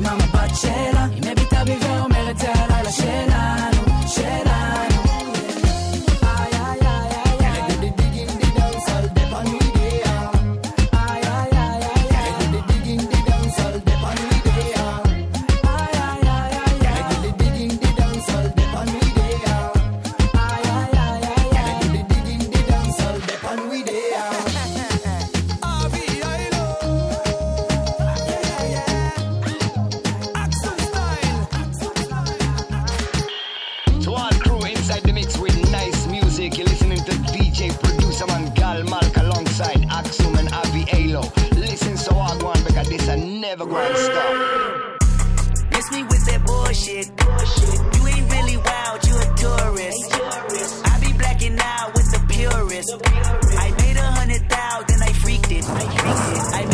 נותנת לנשק עם never to stop. Miss me with that bullshit. You ain't really wild, you a tourist. I be blacking out with the purist. I made a hundred thousand, I freaked it. I made five hundred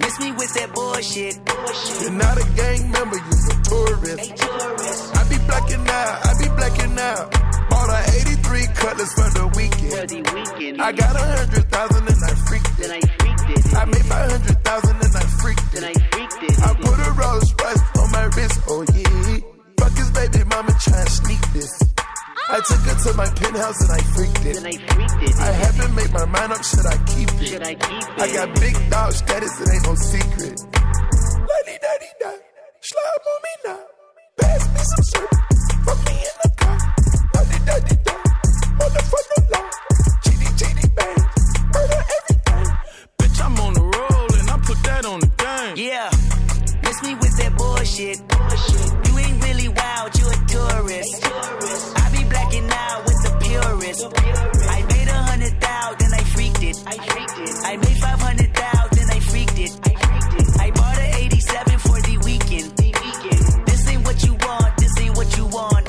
Miss me with that bullshit. bullshit. You're not a gang member, you're a tourist. I be blacking out, I be blacking out. Bought a 83 cutlass for the weekend. I got a hundred thousand and I freaked it. I made five hundred thousand and I freaked it. I put a Rolls Royce on my wrist, oh yeah. Fuck his baby mama try and sneak this. I took her to my penthouse and I freaked it. I haven't made my mind up, should I keep it? I got big dog status, it ain't no secret. Lady daddy da, slide on me now. Pass me some syrup, fuck me in the car. Lady daddy da, motherfucker law. GD GD bang, murder everything. Bitch, I'm on the roll and I put that on the game. Yeah, miss me with that bullshit. You ain't really wild, you a tourist. I be I made a hundred thousand, I freaked it. I freaked it. I made five hundred thousand, I freaked it. I freaked it. I bought an 87 for the weekend. This ain't what you want, this ain't what you want.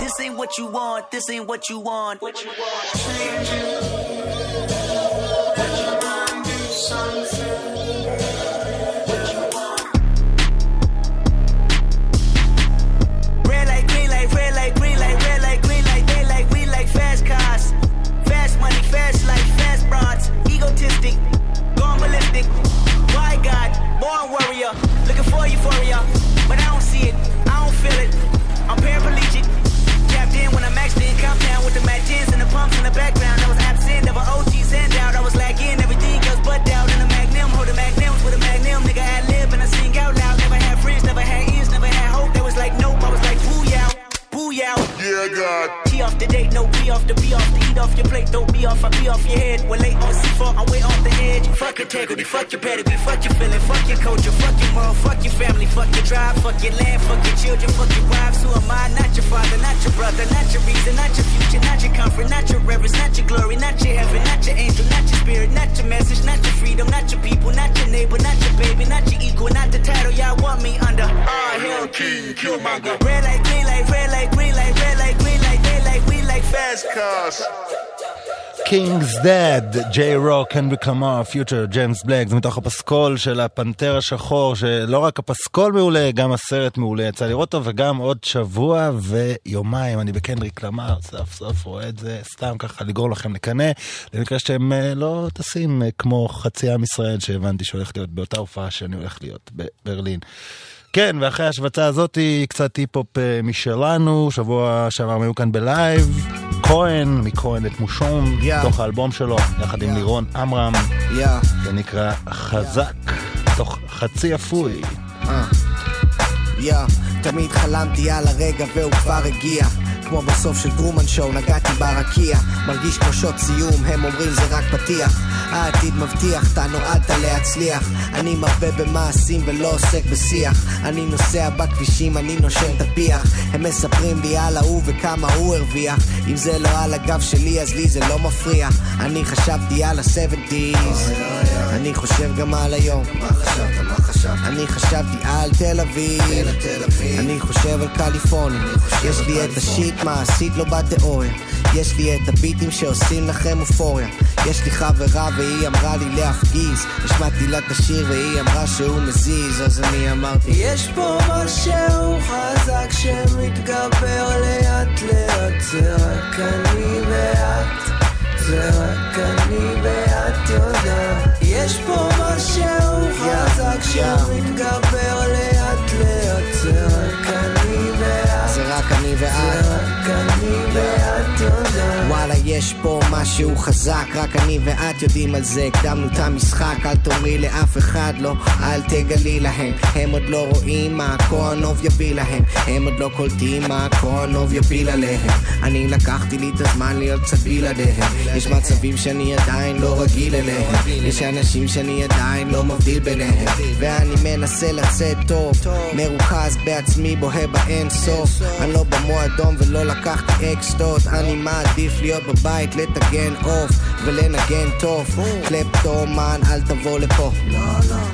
This ain't what you want, this ain't what you want. What you Red Money, fast life, fast bronze. Egotistic, gone ballistic. Why God, born warrior, looking for euphoria. But I don't see it, I don't feel it. I'm paraplegic. Tapped in when I'm maxed in, count down with the matches and the pumps in the background. I was absent, never OGs and out. I was lagging, yow. Yeah, God. T off the date, no be off the be off the eat off your plate, don't be off, I be off your head. We're late on C4, I'm way off the edge. Fuck integrity, fuck your pedigree, fuck your feeling, fuck your culture, fuck your moral, fuck your family, fuck your drive, fuck your land, fuck your children, fuck your wives. Who am I? Not your father, not your brother, not your reason, not your future, not your comfort, not your reverence, not your glory, not your heaven, not your angel, not your spirit, not your message, not your freedom, not your people, not your neighbor, not your baby, not your equal, not the title y'all want me under. Ah, hell, king, killmonger. Red light, cars. King's Dead, ג'יי רוק, קנדריק למאר, פיוצ'ר, ג'יימס בלייק, זה מתוך הפסקול של הפנתר השחור, שלא רק הפסקול מעולה, גם הסרט מעולה, יצא לראות אותו, וגם עוד שבוע ויומיים, אני בקנדריק למאר, סוף סוף רואה את זה, סתם ככה לגרום לכם לקנא, למקרה שאתם אה, לא טסים אה, כמו חצי עם ישראל, שהבנתי שהולך להיות באותה הופעה שאני הולך להיות בברלין. כן, ואחרי ההשבצה הזאת, קצת היפ-הופ אה, משלנו, שבוע שעבר היו כאן בלייב, כהן, מכהן את מושון, Yeah. תוך האלבום שלו, יחד עם לירון עמרם, Yeah. זה נקרא חזק, תוך חצי אפוי. יא, תמיד חלמתי על הרגע והוא כבר הגיע. כמו בסוף של טרומן שואו, נגעתי ברקיע. מרגיש כמו שעות סיום, הם אומרים זה רק פתיח. העתיד מבטיח, אתה נועדת להצליח. אני מרבה במעשים ולא עוסק בשיח. אני נוסע בכבישים, אני נושם את הפיח. הם מספרים לי על ההוא וכמה הוא הרוויח. אם זה לא על הגב שלי אז לי זה לא מפריע. אני חשבתי על ה-70's אני חושב גם על היום. מה חשבת? מה חשבת? אני חשבתי על תל אביב אני חושב על קליפורניה. יש לי את השיט מעשית לא בתיאוריה. יש לי את הביטים שעושים לכם אופוריה. יש לי חברה והיא אמרה לי להפגיז. השמעתי לה את השיר והיא אמרה שהוא מזיז אז אני אמרתי יש פה משהו חזק שמתגבר לאט לאט. זה רק אני ואת זה רק אני ואת יודעת. יש פה משהו חזק שמתגבר לאט לאט זה רק יש פה משהו חזק רק אני ואת יודעים על זה. הקדמנו את המשחק אל תאמרי לאף אחד לא אל תגלי להם. הם עוד לא רואים מה הכהנוב יביא להם. הם עוד לא קולטים מה הכהנוב יפיל עליהם. אני לקחתי לי את הזמן להיות קצת בלעדיהם יש מצבים שאני עדיין לא רגיל אליהם. יש אנשים שאני עדיין לא מבדיל ביניהם. ואני מנסה לצאת טוב מרוכז בעצמי בוהה באין סוף. אני לא במועדון ולא לקחתי אקסטות. אני מעדיף להיות בבית בבית לטגן עוף ולנגן טוב. קלפטומן אל תבוא לפה.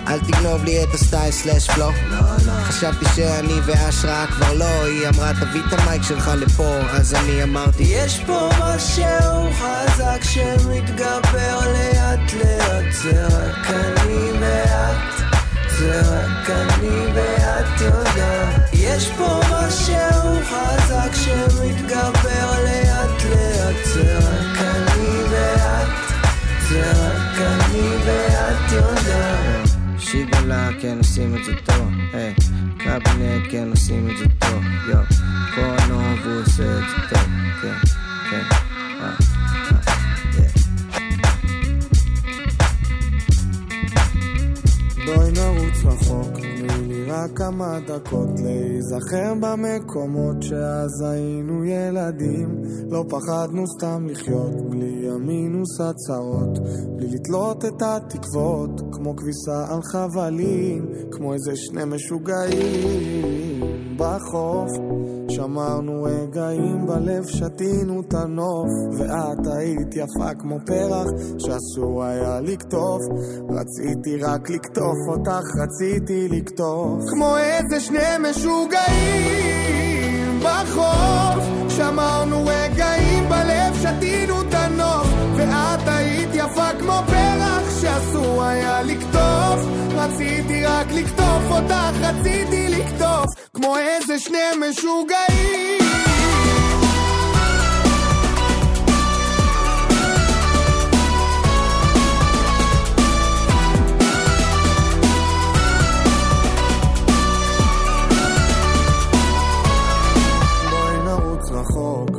אל תגנוב לי את הסטייל סלאש פלו. חשבתי שאני והשראה כבר לא. היא אמרה תביא את המייק שלך לפה. אז אני אמרתי יש פה משהו חזק שמתגבר לאט לאט. זה רק אני ואת זה רק אני ואת יודעת יש פה משהו חזק שמתגבר לאט לאט זה רק אני ואת זה רק אני ואת יודעת שיגלה כן עושים את זה טוב, היי, קבינט כן עושים את זה טוב, יו, קורנוב הוא עושה את זה טוב, כן, כן, אה, בואי נרוץ רחוק, רק כמה דקות להיזכר במקומות שאז היינו ילדים. לא פחדנו סתם לחיות, בלי המינוס הצרות, בלי לתלות את התקוות, כמו כביסה על חבלים, כמו איזה שני משוגעים בחוף. שמרנו רגעים בלב, שתינו את הנוף, ואת היית יפה כמו פרח, שאסור היה לקטוף. רציתי רק לקטוף אותך, רציתי לקטוף. כמו איזה שני משוגעים בחוף, שמרנו רגעים בלב, שתינו את הנוף, ואת היית יפה כמו פרח, שאסור היה לקטוף. רציתי רק לקטוף אותך, רציתי לקטוף, כמו איזה שני משוגעים. רחוק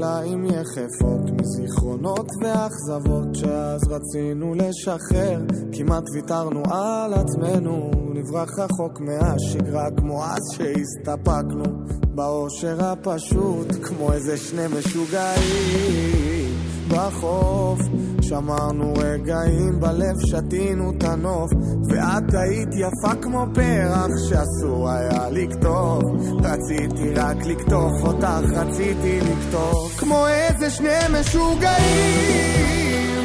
ברגליים יחפות מזיכרונות ואכזבות שאז רצינו לשחרר. כמעט ויתרנו על עצמנו נברח רחוק מהשגרה כמו אז שהסתפקנו. באושר הפשוט כמו איזה שני משוגעים בחוף שמרנו רגעים בלב שתינו את הנוף. ואת היית יפה כמו פרח שאסור היה לקטוף רציתי רק לקטוף אותך רציתי לקטוף. כמו איזה שני משוגעים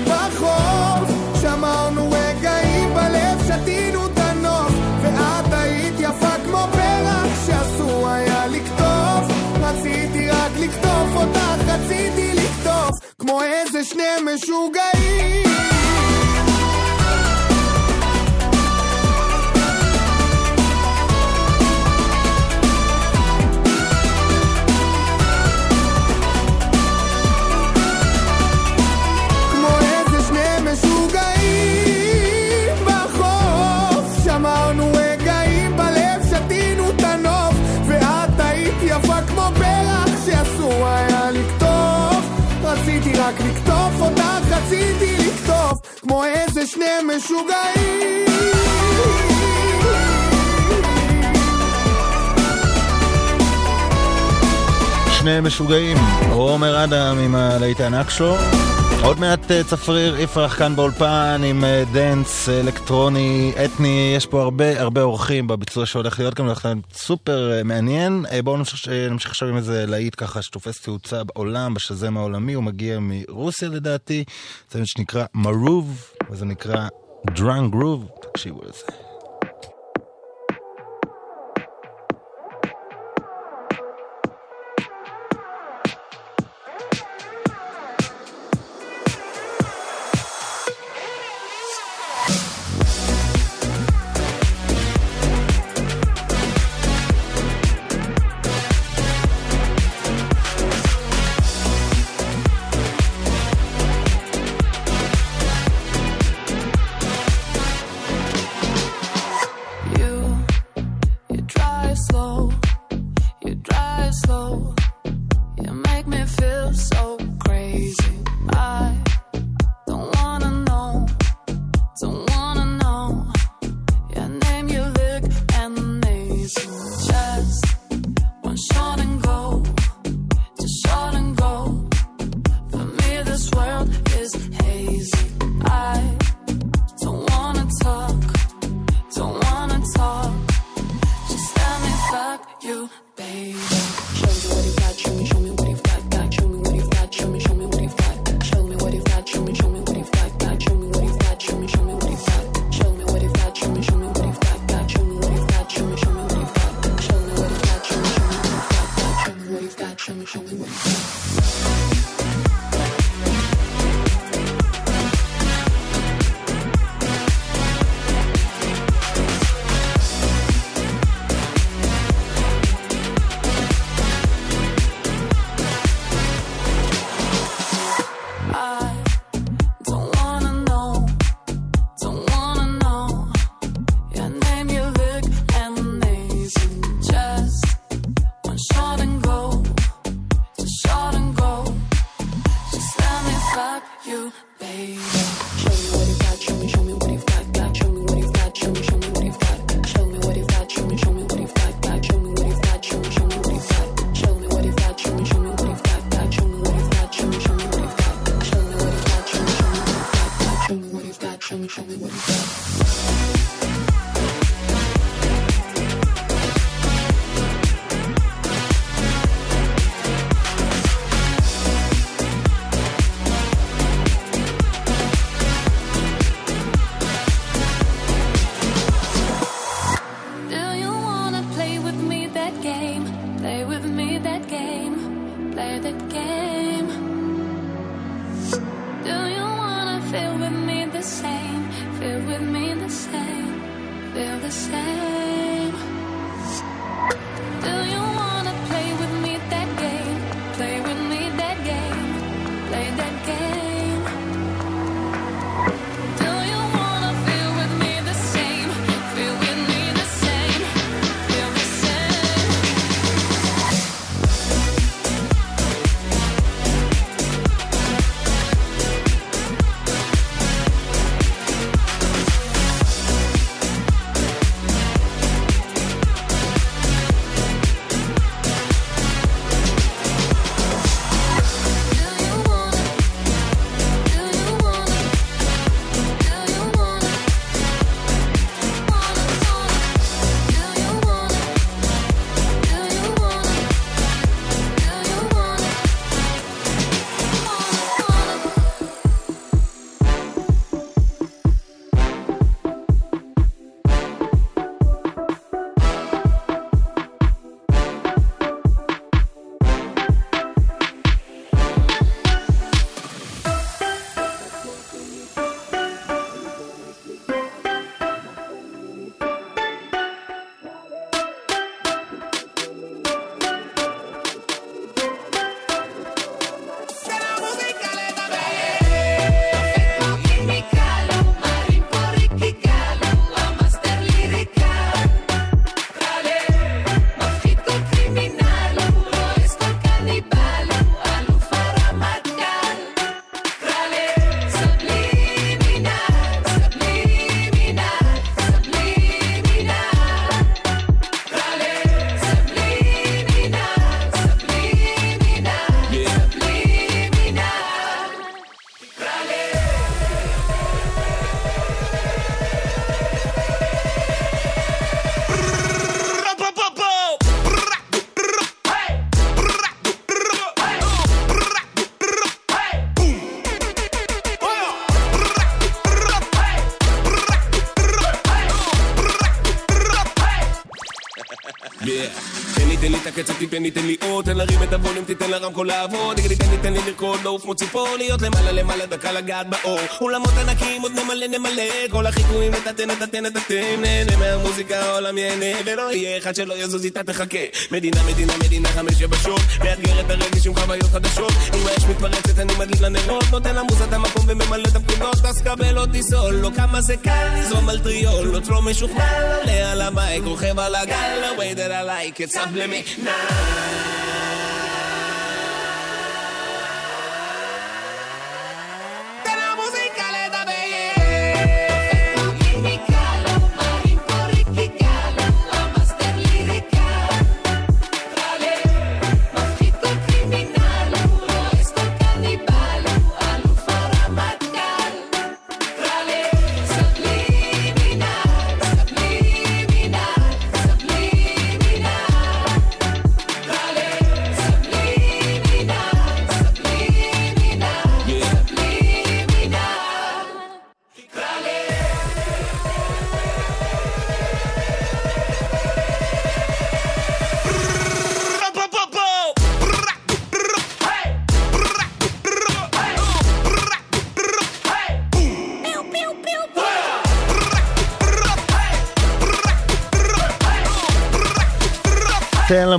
בחוף שמרנו רגעים בלב שתינו את הנוף. ואת היית יפה כמו פרח שאסור היה לקטוף רציתי רק לקטוף אותך רציתי כמו איזה שני משוגעים רציתי לקטוף כמו איזה שני משוגעים שני משוגעים, עומר אדם עם הלהיט הענק שלו. עוד מעט אה, צפריר יפרח כאן באולפן עם אה, דנס אלקטרוני אתני, יש פה הרבה הרבה אורחים בביצוע שהולך להיות כאן, להיות סופר אה, מעניין. בואו נמשיך, נמשיך עכשיו עם איזה להיט ככה שתופס תאוצה בעולם, בשזם העולמי, הוא מגיע מרוסיה לדעתי, זה שנקרא מרוב, וזה נקרא דרנג גרוב, תקשיבו לזה. Drive slow, you drive slow. You make me feel so crazy. I תן לי, תן לי אור, תן להרים את הפול תן לרמקול לעבוד, נגדי תן לי תן לי לרקוד, לא לעוף כמו ציפור, להיות למעלה למעלה, דקה לגעת באור. אולמות ענקים, עוד נמלא נמלא, כל החיקויים נתתן נתתן נתתן, נהנה מהמוזיקה, העולם ייהנה, ולא יהיה אחד שלא יזוז איתה תחכה. מדינה מדינה מדינה חמש יבשות, מאתגר את הרגש עם חוויות חדשות, אם האש מתפרצת אני מדליק לנרות, נותן למוזה את המקום וממלא את הפקודות, אז קבל אותי תיסול, לא כמה זה קל לזרום על טריול, עוד לא משוכנע, לא עולה על המייק, רוכב על הגל, לא waited I like it, subliminal.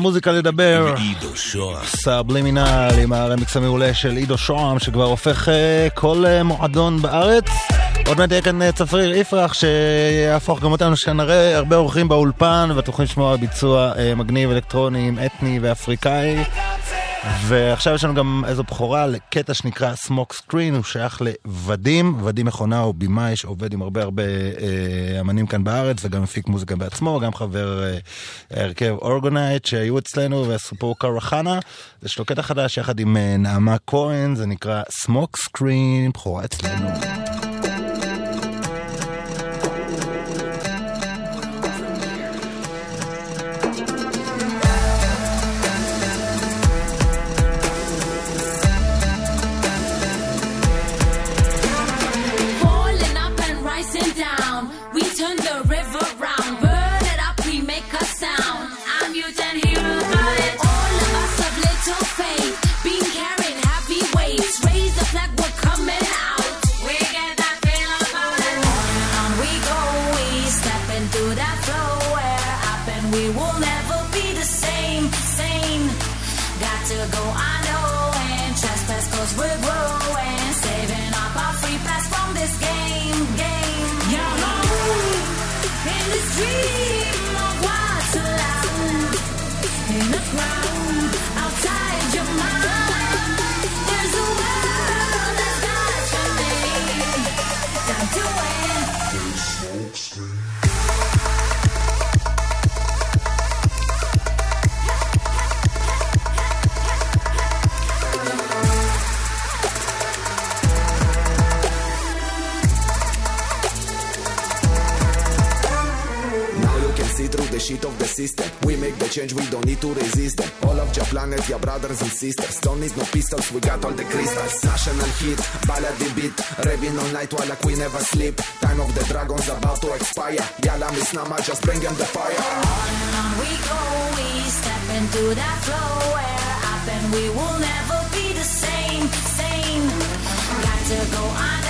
תן למוזיקה לדבר. עידו שוהם. סאבלימינל עם הרמיקס המעולה של עידו שוהם שכבר הופך אה, כל אה, מועדון בארץ. עוד מעט יהיה כאן אה, צפריר יפרח שיהפוך גם אותנו שנראה הרבה אורחים באולפן ואתם יכולים לשמוע ביצוע מגניב אלקטרוני אתני ואפריקאי. ועכשיו יש לנו גם איזו בכורה לקטע שנקרא Smoke Screen, הוא שייך לוודים, ודים מכונה הוא במאי שעובד עם הרבה הרבה אה, אמנים כאן בארץ וגם מפיק מוזיקה בעצמו, גם חבר אה, הרכב אורגונייט שהיו אצלנו ועשו פה קרחנה. יש לו קטע חדש יחד עם אה, נעמה כהן, זה נקרא סמוק סקרין, בכורה אצלנו. Brothers and sisters. Don't need no pistols, we got all the crystals. National hit, ballady beat. Revving all night while like we never sleep. Time of the dragons about to expire. Yala Miss Nama, just bring them the fire. On and on we go, we step into that flow. We're up and we will never be the same, same. Got to go, I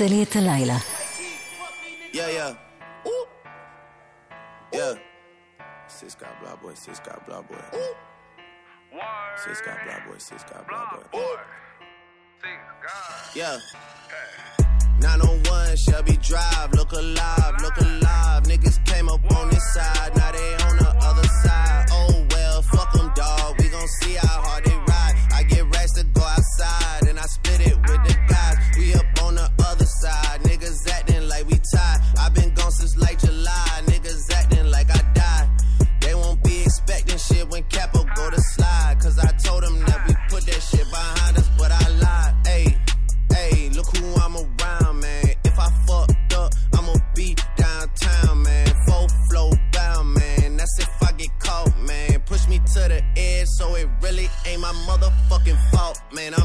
עושה לי את הלילה. Yeah, yeah. Ooh. Yeah. Sis got blah boy, sis got blah boy. Sis got blah boy, sis got blah boy. Yeah. 901 Shelby Drive, look alive, look alive. Niggas came up on this side, now they on the other side. Oh well, fuck them, dog. We gon' see how hard they ride. I get racks to go outside, and I split it with my motherfucking fault, man. I'm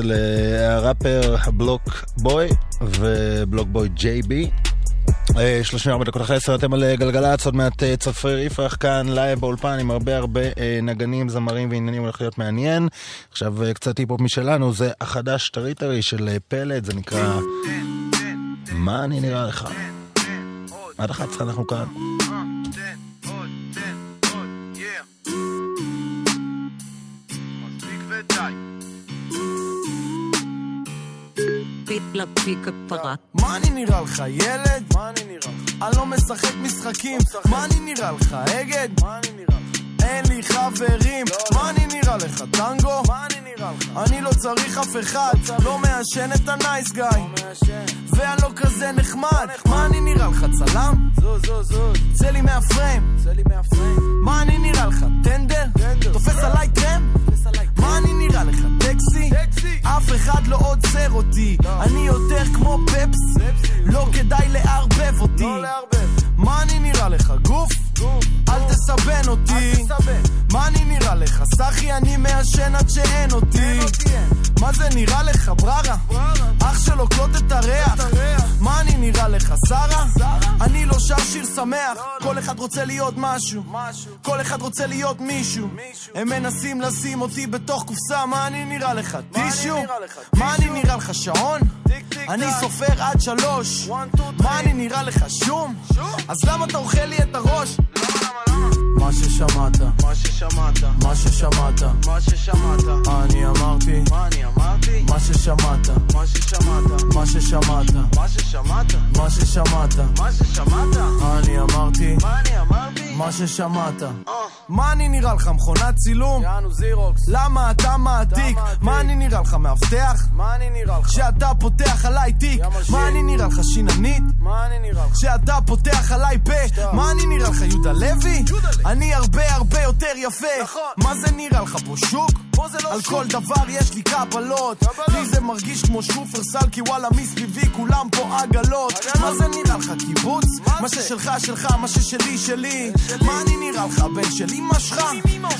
אצל אה, הראפר בלוק בוי ובלוק בוי ג'יי בי. אה, 34 דקות אחרי עשר אתם על אה, גלגלצ, עוד מעט אה, צפריר יפרח כאן לייב באולפן עם הרבה הרבה אה, נגנים, זמרים ועניינים, הולך להיות מעניין. עכשיו אה, קצת היפ-הופ משלנו, זה החדש טרי טרי של אה, פלד, זה נקרא מה אני נראה לך? עד 11 אנחנו כאן. מה אני נראה לך, ילד? מה אני נראה לך? אני לא משחק משחקים, מה אני נראה לך, אגד? מה אני נראה לך? אין לי חברים, מה אני נראה לך, טנגו? מה אני נראה לך? אני לא צריך אף אחד, לא מעשן את הנייס גיא. ואני לא כזה נחמד, מה אני נראה לך, צלם? זוז, זוז, זוז. צא לי מהפריים, מה אני נראה לך, טנדר? תופס עליי טרם? מה אני נראה לך, טקסי? אף אחד לא עוצר אותי. אני יותר כמו פפסי. לא כדאי לערבב אותי. מה אני נראה לך, גוף? אל תסבן אותי. מה אני נראה לך, סחי אני מעשן עד שאין אותי. מה זה נראה לך, בררה? אח שלו קלוט את הריח. מה אני נראה לך, שרה? אני לא שר שיר שמח. כל אחד רוצה להיות משהו. כל אחד רוצה להיות מישהו. הם מנסים לשים אותי בתוך קופסה. מה אני נראה לך, טישו? מה אני נראה לך, שעון? אני סופר עד שלוש. מה אני נראה לך, שום? אז למה אתה אוכל לי את הראש? מה ששמעת, מה ששמעת, מה ששמעת, מה ששמעת, אני אמרתי, מה אני אמרתי, מה ששמעת, מה ששמעת, מה ששמעת, מה ששמעת, מה ששמעת, מה ששמעת, אני אמרתי, מה אני אמרתי, מה ששמעת. מה אני נראה לך, מכונת צילום? יאנו זירוקס. למה אתה מעתיק? מה אני נראה לך, מאבטח? מה אני נראה לך? כשאתה פותח עליי תיק. מה אני נראה לך, שיננית? מה אני נראה לך? כשאתה פותח עליי פה. מה אני נראה לך, יהודה לוי? אני הרבה הרבה יותר יפה. מה זה נראה לך פה, שוק? על כל דבר יש לי קבלות לי זה מרגיש כמו שופרסל כי וואלה מסביבי כולם פה עגלות מה זה נראה לך קיבוץ? מה ששלך שלך, מה ששלי שלי מה אני נראה לך בן של אמא שלך?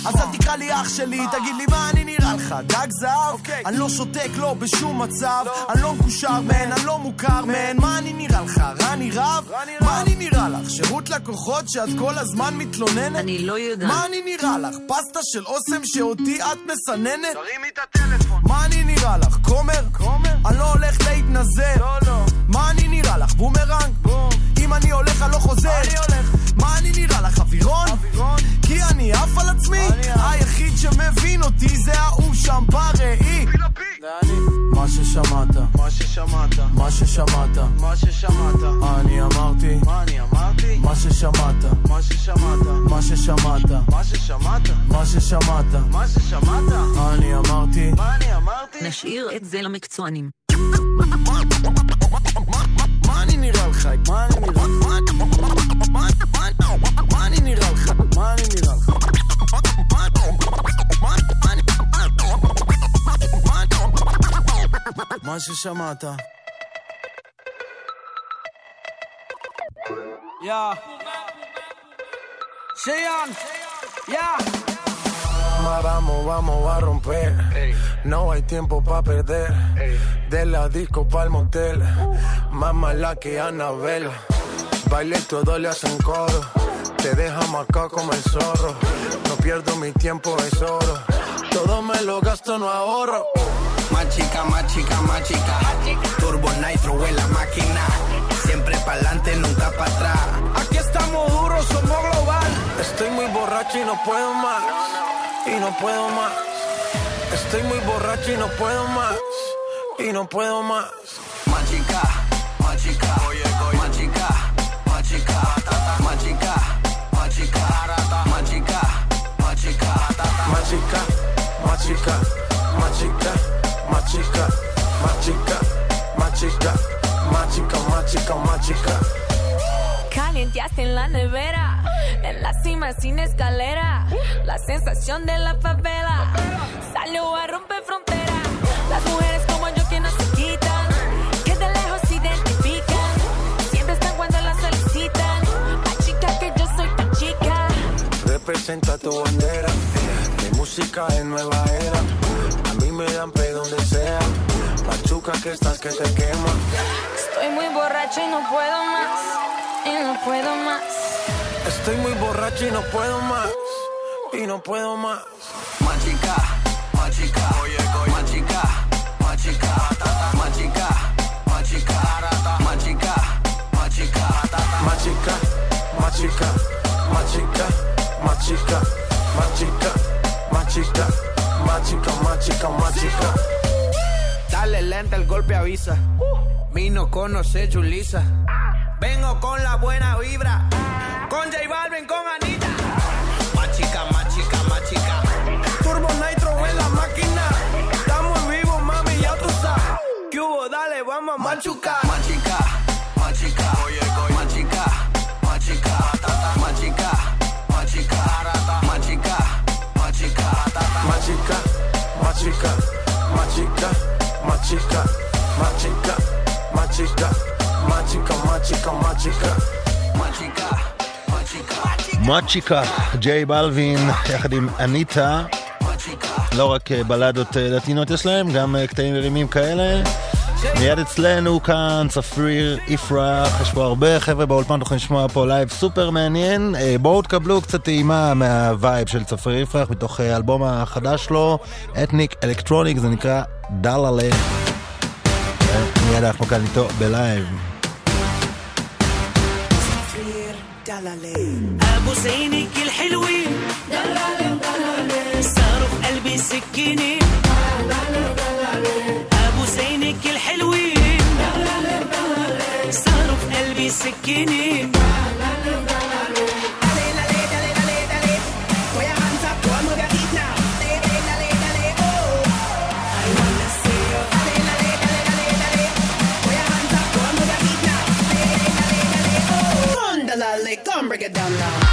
אז אל תקרא לי אח שלי תגיד לי מה אני נראה לך דג זהב? אני לא שותק לא בשום מצב אני לא מקושר man, אני לא מוכר man מה אני נראה לך? רני רב? מה אני נראה לך? שירות לקוחות שאת כל הזמן מתלוננת? אני לא יודעת מה אני נראה לך? פסטה של אוסם שאותי את מסננת? תרימי את הטלפון מה אני נראה לך? כומר? כומר? אני לא הולך להתנזר לא, לא מה אני נראה לך? בומרנג? בום אם אני הולך אני לא חוזר אני הולך מה אני נראה לך? אווירון? אווירון? כי אני עף על עצמי היחיד שמבין אותי זה ההוא שם בראי מה ששמעת, מה ששמעת, מה ששמעת, מה ששמעת, אני אמרתי, מה אני אמרתי, מה ששמעת, מה ששמעת, מה ששמעת, מה ששמעת, מה ששמעת, מה ששמעת, אני אמרתי, מה אני אמרתי, נשאיר את זה למקצוענים. מה אני נראה לך? מה אני נראה לך? מה אני נראה לך? מה אני נראה לך? Más esa mata. Ya. Sean. Ya. Vamos, vamos a romper. No hay tiempo para perder. De la disco pa'l motel. Más mala que Anabel. Baile todo le hacen coro. Te deja marcado como el zorro. No pierdo mi tiempo, es oro. Todo me lo gasto, no ahorro. Más chica, más chica. Turbo Nitro en la máquina. Siempre pa'lante, nunca para atrás. Aquí estamos duros, somos global. Estoy muy borracho y no puedo más. Y no puedo más. Estoy muy borracho y no puedo más. Y no puedo más. Más chica, más chica. Oye, oye. Más chica, más chica. Más chica, más chica. Más chica, más chica, más chica, más chica, más. Calienteaste en la nevera, en la cima sin escalera, la sensación de la favela salió a romper frontera. Las mujeres como yo que no se quitan, que de lejos se identifican, siempre están cuando las solicitan. machica que yo soy tu chica. Representa tu bandera, mi música es nueva era me dan play donde sea. Machuca que estás que te quema. Estoy muy borracha y no puedo más. Y no puedo más. Estoy muy borracho y no puedo más. Y no puedo más. Machica, machica, machica, machica, machica, machica, machica, machica, Machica, machica, machica, machica, machica, machica, machica, machica, machica. Dale lenta, el golpe avisa. Vino conoce Julisa. Vengo con la buena vibra. Con J Balvin, con Anita. Machica, machica, machica. Turbo Nitro en la máquina. Estamos vivos, mami, ya tú sabes. ¿Qué hubo? Dale, vamos a machucar. Machica, machica, machica, machica, machica, machica, machica, machica. machica, machica. מוצ'יקה, ג'יי בלווין, יחד עם אניטה. לא רק אה, בלדות אה, לטינות יש להם, גם אה, קטעים מרימים כאלה. מיד אצלנו כאן צפריר יפרח, יש פה הרבה חבר'ה באולפן, תוכלו לשמוע פה לייב סופר מעניין. אה, בואו תקבלו קצת טעימה מהווייב של צפריר יפרח מתוך אה, האלבום החדש שלו, אתניק אלקטרוניק, זה נקרא דללה. מיד אנחנו כאן איתו בלייב. ابو زينك الحلوين صاروا في قلبي سكينين beginning. Come break it down now.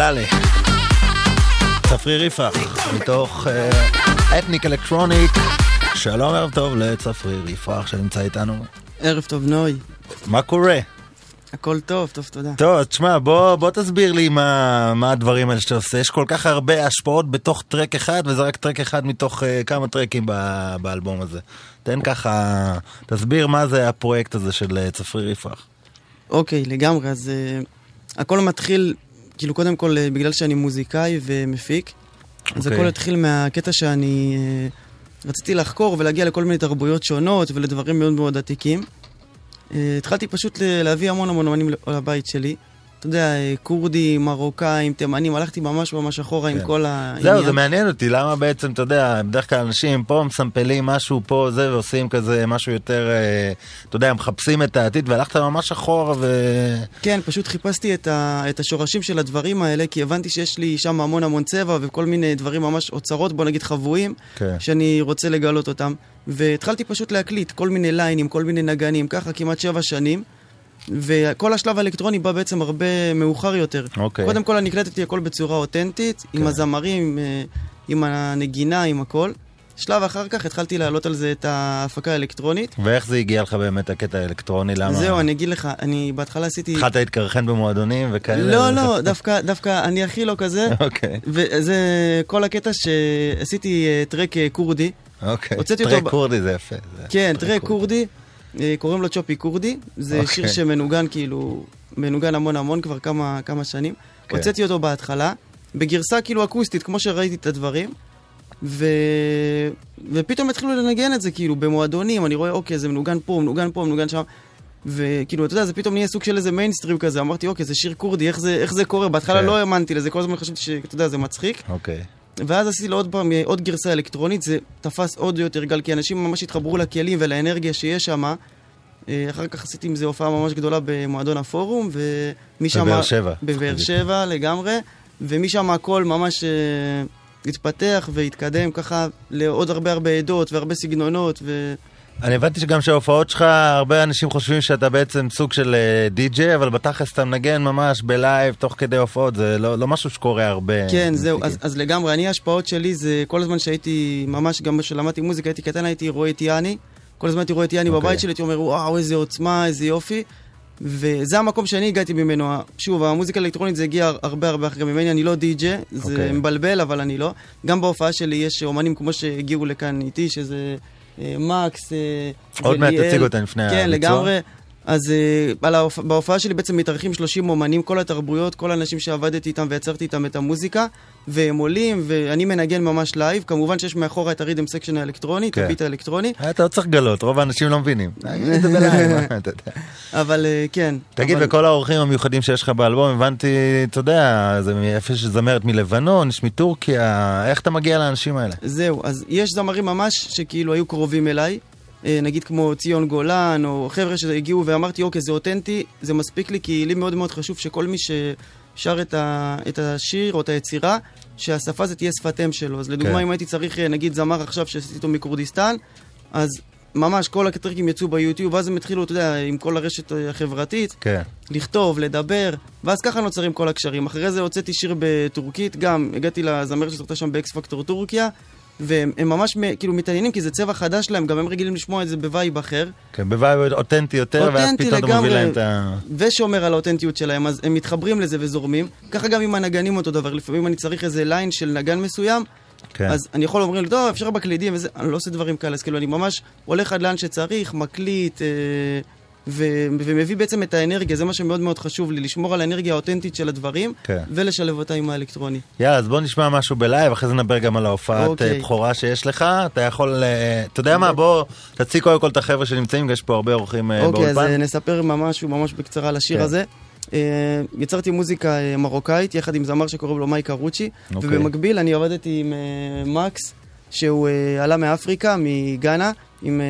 דלאלה. צפריר יפרח, מתוך אה, אתניק אלקטרוניק. שלום, ערב טוב לצפריר יפרח שנמצא איתנו. ערב טוב, נוי. מה קורה? הכל טוב, טוב, תודה. טוב, תשמע, בוא, בוא תסביר לי מה, מה הדברים האלה שאתה עושה. יש כל כך הרבה השפעות בתוך טרק אחד, וזה רק טרק אחד מתוך uh, כמה טרקים ב, באלבום הזה. תן ככה, תסביר מה זה הפרויקט הזה של uh, צפריר יפרח. אוקיי, לגמרי, אז uh, הכל מתחיל, כאילו, קודם כל, uh, בגלל שאני מוזיקאי ומפיק, אז אוקיי. הכל התחיל מהקטע שאני uh, רציתי לחקור ולהגיע לכל מיני תרבויות שונות ולדברים מאוד מאוד עתיקים. Uh, התחלתי פשוט להביא המון המון אמנים לבית שלי. אתה יודע, כורדים, מרוקאים, תימנים, הלכתי ממש ממש אחורה עם כן. כל העניין. זהו, זה מעניין אותי, למה בעצם, אתה יודע, בדרך כלל אנשים פה מסמפלים משהו פה, זה, ועושים כזה משהו יותר, אה, אתה יודע, מחפשים את העתיד, והלכת ממש אחורה ו... כן, פשוט חיפשתי את, ה, את השורשים של הדברים האלה, כי הבנתי שיש לי שם המון המון צבע וכל מיני דברים ממש אוצרות, בוא נגיד חבויים, כן. שאני רוצה לגלות אותם. והתחלתי פשוט להקליט כל מיני ליינים, כל מיני נגנים, ככה כמעט שבע שנים. וכל השלב האלקטרוני בא בעצם הרבה מאוחר יותר. אוקיי. קודם כל אני הקלטתי הכל בצורה אותנטית, עם הזמרים, עם, אה, עם הנגינה, עם הכל. שלב אחר כך התחלתי להעלות על זה את ההפקה האלקטרונית. ואיך זה הגיע לך באמת הקטע האלקטרוני? למה? זהו, אני אגיד לך, אני בהתחלה עשיתי... התחלת להתקרחן במועדונים וכאלה? לא, לא, דווקא, דווקא אני הכי לא כזה. אוקיי. וזה כל הקטע שעשיתי אה, טרק אה, כורדי. אוקיי, אותו טרק ב- כורדי זה יפה. זה- כן, טרק כורדי, קוראים לו צ'ופי כורדי. זה אוקיי. שיר שמנוגן כאילו, מנוגן המון המון כבר כמה, כמה שנים. כן. הוצאתי אותו בהתחלה, בגרסה כאילו אקוסטית, כמו שראיתי את הדברים. ו... ופתאום התחילו לנגן את זה כאילו במועדונים, אני רואה אוקיי זה מנוגן פה, מנוגן פה, מנוגן שם וכאילו אתה יודע זה פתאום נהיה סוג של איזה מיינסטרים כזה, אמרתי אוקיי זה שיר כורדי, איך זה, איך זה קורה? בהתחלה כן. לא האמנתי לזה, כל הזמן חשבתי שאתה יודע זה מצחיק אוקיי. ואז עשיתי לו עוד פעם עוד גרסה אלקטרונית, זה תפס עוד יותר גל, כי אנשים ממש התחברו לכלים ולאנרגיה שיש שם. אחר כך עשיתי עם זה הופעה ממש גדולה במועדון הפורום, ומשם... בבאר שבע. בבאר שבע לגמרי, ומשם הכל ממש אה, התפתח והתקדם ככה לעוד הרבה הרבה עדות והרבה סגנונות, ו... אני הבנתי שגם שההופעות שלך, הרבה אנשים חושבים שאתה בעצם סוג של אה, די-ג'יי, אבל בתכלס אתה מנגן ממש בלייב, תוך כדי הופעות, זה לא, לא משהו שקורה הרבה. כן, זהו, אז, אז לגמרי, אני ההשפעות שלי זה כל הזמן שהייתי, ממש גם כשלמדתי מוזיקה, הייתי קטן, הייתי רואה את יאני, כל הזמן הייתי רואה את יאני אוקיי. בבית שלי, הייתי אומר, וואו, איזה עוצמה, איזה יופי. וזה המקום שאני הגעתי ממנו. שוב, המוזיקה האלקטרונית זה הגיע הרבה הרבה אחרי ממני, אני לא די-ג'יי, זה אוקיי. מבלבל, אבל אני לא. גם בהופעה שלי יש אומנים כמו שהגיעו לכאן איתי, שזה מקס, אה, עוד מעט. תציג אותה לפני כן, הביצוע. לגמרי. אז על ההופ... בהופעה שלי בעצם מתארחים 30 אומנים, כל התרבויות, כל האנשים שעבדתי איתם ויצרתי איתם את המוזיקה, והם עולים, ואני מנגן ממש live. כמובן שיש מאחורה את ה rhythm section האלקטרוני, את כן. ה beat האלקטרוני. אתה לא צריך לגלות, רוב האנשים לא מבינים. יודע. אבל אה, כן. תגיד. וכל האורחים המיוחדים שיש לך באלבום, הבנתי, אתה יודע, זה יפה שזמרת מלבנון, יש מטורקיה, איך אתה מגיע לאנשים האלה? זהו, אז יש זמרים ממש שכאילו היו קרובים אליי, אה, נגיד כמו ציון גולן, או חבר'ה שהגיעו ואמרתי, אוקיי, זה אותנטי, זה מספיק לי, כי לי מאוד מאוד חשוב שכל מי ששר את, ה, את השיר או את היצירה, שהשפה זה תהיה שפת אם שלו. אז לדוגמה, כן. אם הייתי צריך, אה, נגיד, זמר עכשיו שעשיתי אותו מכורדיסטן, אז ממש כל הטרקים יצאו ביוטיוב, ואז הם התחילו, אתה יודע, עם כל הרשת אה, החברתית, כן. לכתוב, לדבר, ואז ככה נוצרים כל הקשרים. אחרי זה הוצאתי שיר בטורקית, גם הגעתי לזמרת שזכתה שם ב X Factor טורקיה, והם הם ממש כאילו מתעניינים, כי זה צבע חדש להם, גם הם רגילים לשמוע את זה ב vibe אחר, כן, ב vibe אותנטי יותר, ואז אותנטי פתאום אתה מביא לגמרי. להם את ה... ושומר על האותנטיות שלהם, אז הם מתחברים לזה וזורמים. ככה גם עם הנגנים אותו דבר, לפעמים אני צריך איזה line של נגן מסוים, כן. אז אני יכול לי, טוב, אפשר בקלידים וזה, אני לא עושה דברים כאלה, אז כאילו אני ממש הולך עד לאן שצריך, מקליט, אה, ו- ומביא בעצם את האנרגיה, זה מה שמאוד מאוד חשוב לי, לשמור על האנרגיה האותנטית של הדברים, כן. ולשלב אותה עם האלקטרוני. יאללה, אז בוא נשמע משהו ב live, אחרי זה נדבר גם על ההופעת אוקיי. אה, בכורה שיש לך. אתה יכול, אה, אתה יודע מה, בוא תציג קודם כל את החבר'ה שנמצאים, יש פה הרבה אורחים אה, אוקיי, אז באולפן. אה, נספר ממש ממש בקצרה על השיר כן. הזה. אה, יצרתי מוזיקה אה, מרוקאית יחד עם זמר שקוראים לו מייק קרוצ'י, אוקיי. ובמקביל אני עבדתי עם אה, מקס, שהוא אה, עלה מאפריקה, מגאנה, עם,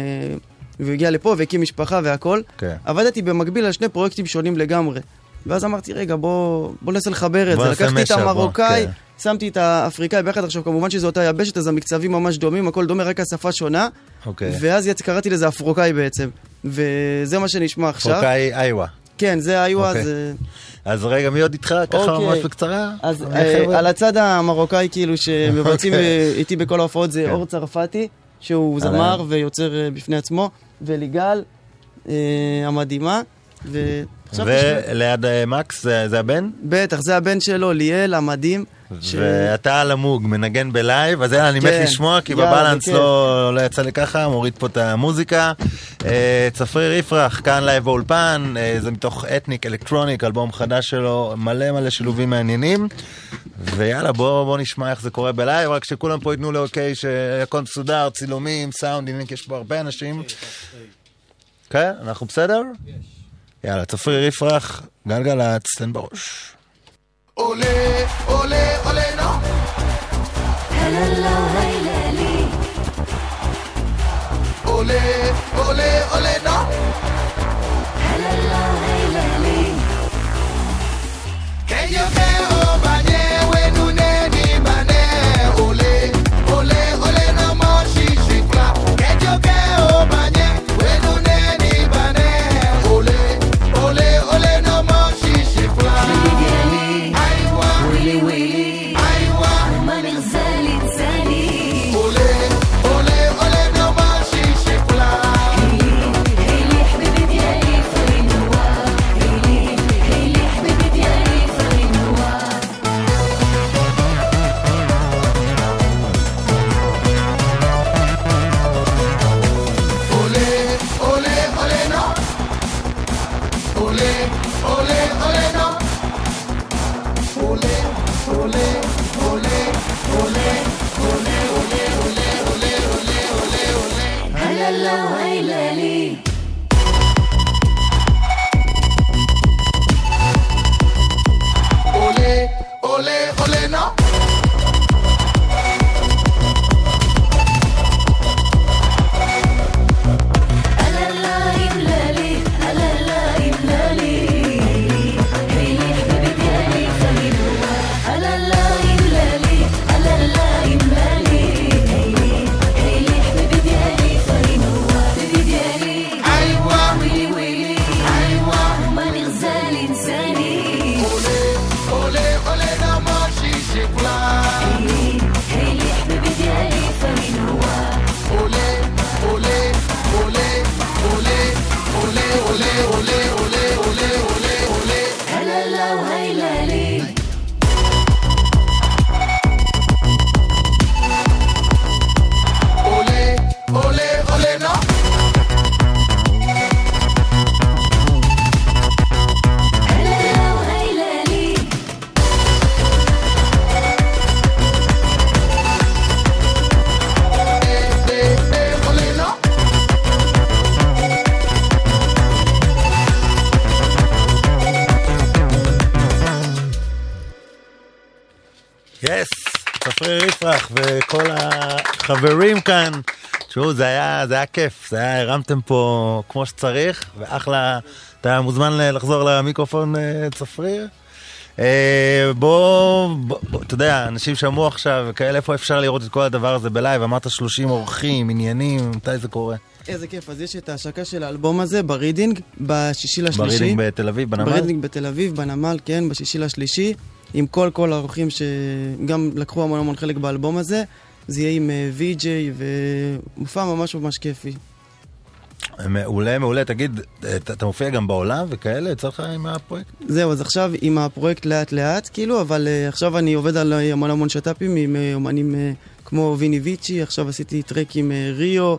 אה, והוא הגיע לפה והקים משפחה והכל. כן. עבדתי במקביל על שני פרויקטים שונים לגמרי. ואז אמרתי, רגע, בוא, בוא ננסה לחבר את זה. לקחתי את משאפ, בוא, המרוקאי, כן. שמתי את האפריקאי ביחד. עכשיו, כמובן שזו אותה יבשת, אז המקצבים ממש דומים, הכל דומה, רק השפה שונה. אוקיי. ואז. קראתי לזה אפרוקאי בעצם. וזה מה שנשמע עכשיו. פורקאי איווה. כן, זה איווה, אוקיי. זה... אז רגע, מי עוד איתך? ככה אוקיי. ממש בקצרה. אז אה? על הצד המרוקאי, כאילו, שמבצעים אוקיי. אה, איתי בכל ההופעות, זה כן. אור צרפתי, שהוא. זמר ויוצר אה, בפני עצמו, וליאל אה, המדהימה. ש... וליד אה, מקס זה הבן? בטח, זה הבן שלו, ליאל, המדהים. ש- ואתה על ה Moog, מנגן ב live, אז יאללה, אני מת כן. לשמוע, כי יאללה, ב balance. לא לא יצא לי ככה, מוריד פה את המוזיקה. אה, צפריר יפרח, כאן live באולפן, אה, זה מתוך Ethnic Electronic, אלבום חדש שלו, מלא מלא שילובים מעניינים. ויאללה, בוא בוא נשמע איך זה קורה בלייב, רק שכולם פה ייתנו לי אוקיי, שהכל מסודר, צילומים, סאונד, יש פה הרבה אנשים. כן, אנחנו בסדר? יאללה, צפריר יפרח, גלגלצ, תן בראש. Ole, ole, ole, no. Hello, hey, Lily. Ole, ole, ole, no. כאן. תשמעו, זה היה, זה היה כיף, זה היה, הרמתם פה כמו שצריך, ואחלה, אתה מוזמן לחזור למיקרופון, אה, צפריר. אה, בוא, בוא, אתה יודע, אנשים שמעו עכשיו, וכאלה, איפה אפשר לראות את כל הדבר הזה ב live? אמרת 30 אורחים, עניינים, מתי זה קורה? איזה כיף, אז יש את ההשקה של האלבום הזה ברידינג, בשישי לשלישי. ברידינג בתל אביב, בנמל? ברידינג בתל אביב, בנמל, כן, בשישי לשלישי, עם כל כל האורחים שגם לקחו המון המון חלק באלבום הזה. זה יהיה עם אה, VJ, ומופע ממש ממש כיפי. מעולה, מעולה. תגיד, אתה אתה מופיע גם בעולם וכאלה? יצא לך עם הפרויקט? זהו, אז עכשיו עם הפרויקט לאט לאט, כאילו, אבל אה, עכשיו אני עובד על אה, המון המון שת"פים עם אה, אומנים אה, כמו ויני ויצ'י, עכשיו עשיתי track עם אה, ריו,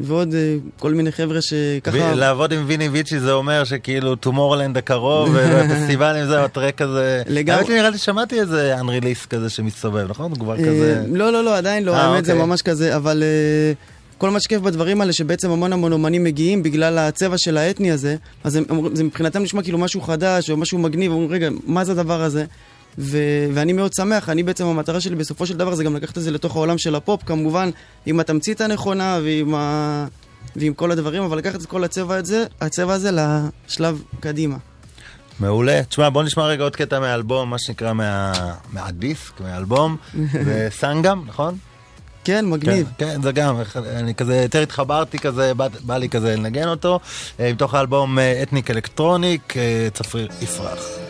ועוד אה, כל מיני חבר'ה שככה... לעבוד עם ויני ויצ'י זה אומר שכאילו Tomorrowland הקרוב, והפסטיבלים זה, ה track הזה. לגמרי. האמת נראה לי שמעתי איזה unreleased כזה שמסתובב, נכון? כבר אה, כזה... לא, לא, לא, עדיין לא, אה, האמת זה אוקיי. ממש כזה, אבל אה, כל מה שכיף בדברים האלה, שבעצם המון המון אומנים מגיעים בגלל הצבע של האתני הזה, אז זה מבחינתם נשמע כאילו משהו חדש או משהו מגניב, אומרים, רגע, מה זה הדבר הזה? ו- ואני מאוד שמח, אני בעצם, המטרה שלי בסופו של דבר זה גם לקחת את זה לתוך העולם של הפופ, כמובן, עם התמצית הנכונה ועם, ה... ועם כל הדברים, אבל לקחת את כל הצבע, הזה, הצבע הזה לשלב קדימה. מעולה. תשמע, בוא נשמע רגע עוד קטע מהאלבום, מה שנקרא מה... מהדיסק, מהאלבום. זה סנגם, נכון? כן, מגניב. כן, כן, זה גם, אני כזה יותר התחברתי כזה, בא, בא לי כזה לנגן אותו, אה, מתוך האלבום אה, אתניק אלקטרוניק, אה, צפריר יפרח.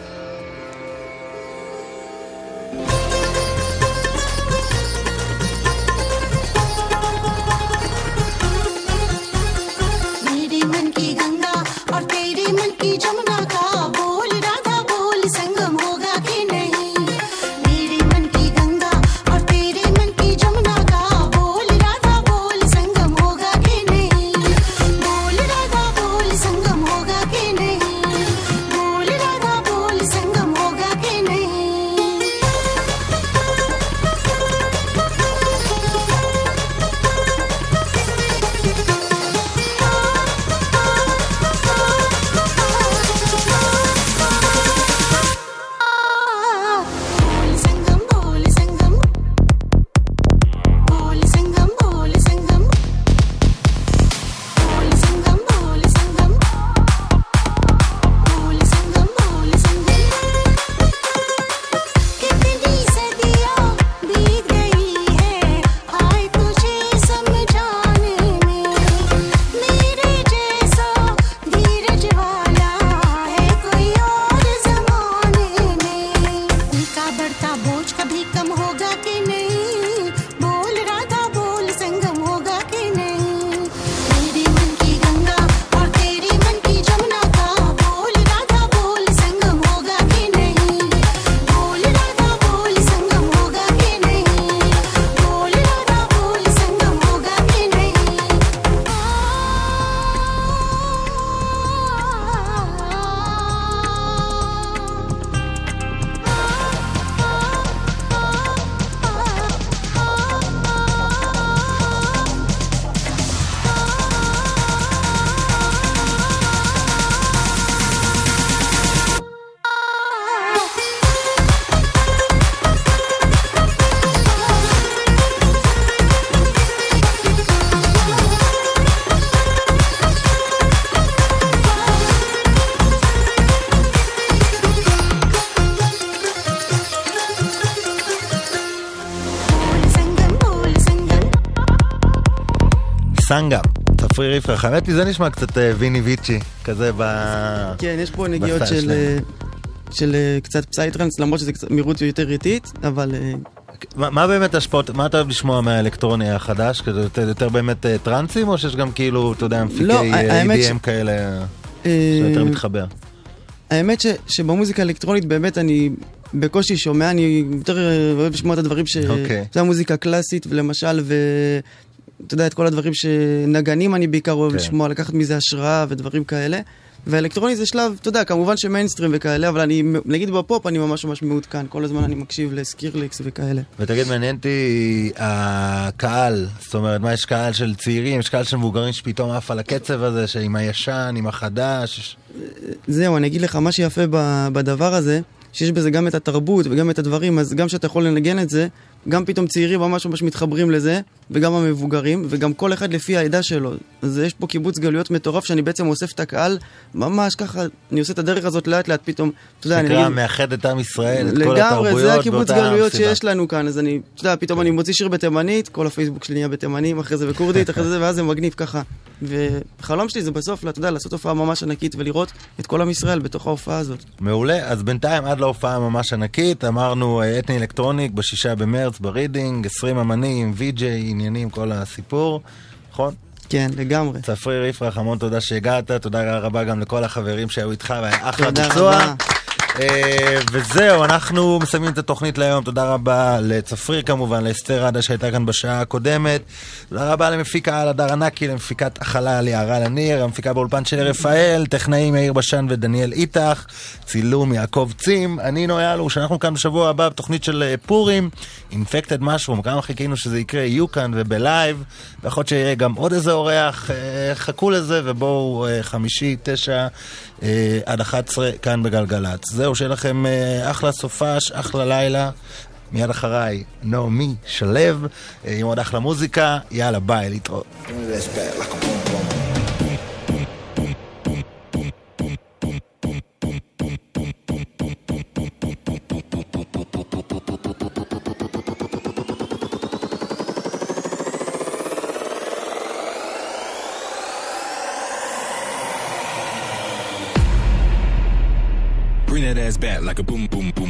צפריר יפרח. האמת היא, זה נשמע קצת אה, ויני ויצ'י, כזה ב... כן, יש פה נגיעות של. אה, של אה, קצת פסייטרנס, למרות שזה קצת מהירות יותר איטית, אבל מה, מה באמת השפעות, מה אתה אוהב לשמוע מהאלקטרוני החדש? כזה יותר, יותר באמת טרנסים, או שיש גם כאילו, אתה יודע, מפיקי לא, EDM ש- כאלה שיותר מתחבר? האמת ש, שבמוזיקה האלקטרונית באמת אני בקושי שומע, אני יותר אוהב לשמוע את הדברים ש... אוקיי. זה המוזיקה הקלאסית, ולמשל, ו... אתה יודע, את כל הדברים שנגנים אני בעיקר אוהב כן. לשמוע, לקחת מזה השראה ודברים כאלה. והאלקטרוני זה שלב, אתה יודע, כמובן שמיינסטרים וכאלה, אבל אני, נגיד בפופ אני ממש ממש מעודכן, כל הזמן אני מקשיב לסקירליקס וכאלה. ותגיד, מעניין אותי הקהל, זאת אומרת, מה יש קהל של צעירים, יש קהל של מבוגרים שפתאום עף על הקצב הזה, שעם הישן, עם החדש. זהו, אני אגיד לך, מה שיפה בדבר הזה, שיש בזה גם את התרבות וגם את הדברים, אז גם שאתה יכול לנגן את זה, גם פתאום צעירים ממש ממש מתחברים לזה, וגם המבוגרים, וגם כל אחד לפי העדה שלו. אז יש פה קיבוץ גלויות מטורף, שאני בעצם אוסף את הקהל, ממש ככה, אני עושה את הדרך הזאת לאט לאט פתאום, אתה יודע, אני אגיד... מאחד את עם ישראל, את כל לגמרי, התרבויות זה הקיבוץ גלויות. שיש לנו כאן, אז אני, אתה יודע, פתאום אני מוציא שיר בתימנית, כל הפייסבוק שלי נהיה בתימנים, אחרי זה בכורדית, אחרי זה, ואז זה מגניב ככה. וחלום שלי זה בסוף, אתה יודע, לעשות הופעה ממש ענקית ולראות את כל עם ישראל בתוך ההופעה הזאת. מעולה, אז בינתיים עד להופעה ממש ענקית, אמרנו אה, Ethnic Electronic בשישה במרץ ברידינג, 20 אמנים, VJ, עניינים, כל הסיפור, נכון? כן, לגמרי. צפריר יפרח, המון תודה שהגעת, תודה רבה גם לכל החברים שהיו איתך, והיה אחלה תודה ביצוע. רבה. אה, וזהו, אנחנו מסיימים את התוכנית להיום. תודה רבה לצפריר כמובן, לאסתר רדא שהייתה כאן בשעה הקודמת. תודה רבה למפיק העל הדר ענקי, למפיקת החלל יערה לניר, המפיקה באולפן של רפאל, טכנאים יאיר בשן ודניאל איתך, צילום יעקב צים, אני נוי אלוש, אנחנו כאן בשבוע הבא בתוכנית של אה, פורים, אינפקטד משרום, כמה חיכינו שזה יקרה, יהיו כאן וב live, ויכול להיות שיהיה גם עוד איזה אורח, אה, חכו לזה ובואו חמישי, תשע עד 11 כאן בגלגלצ. זהו, שיהיה לכם אה, אחלה סופש, אחלה לילה. מיד אחריי, נעמי שלו, אה, עם עוד אחלה מוזיקה, יאללה ביי, להתראות. Ass back like a boom, boom, boom, boom.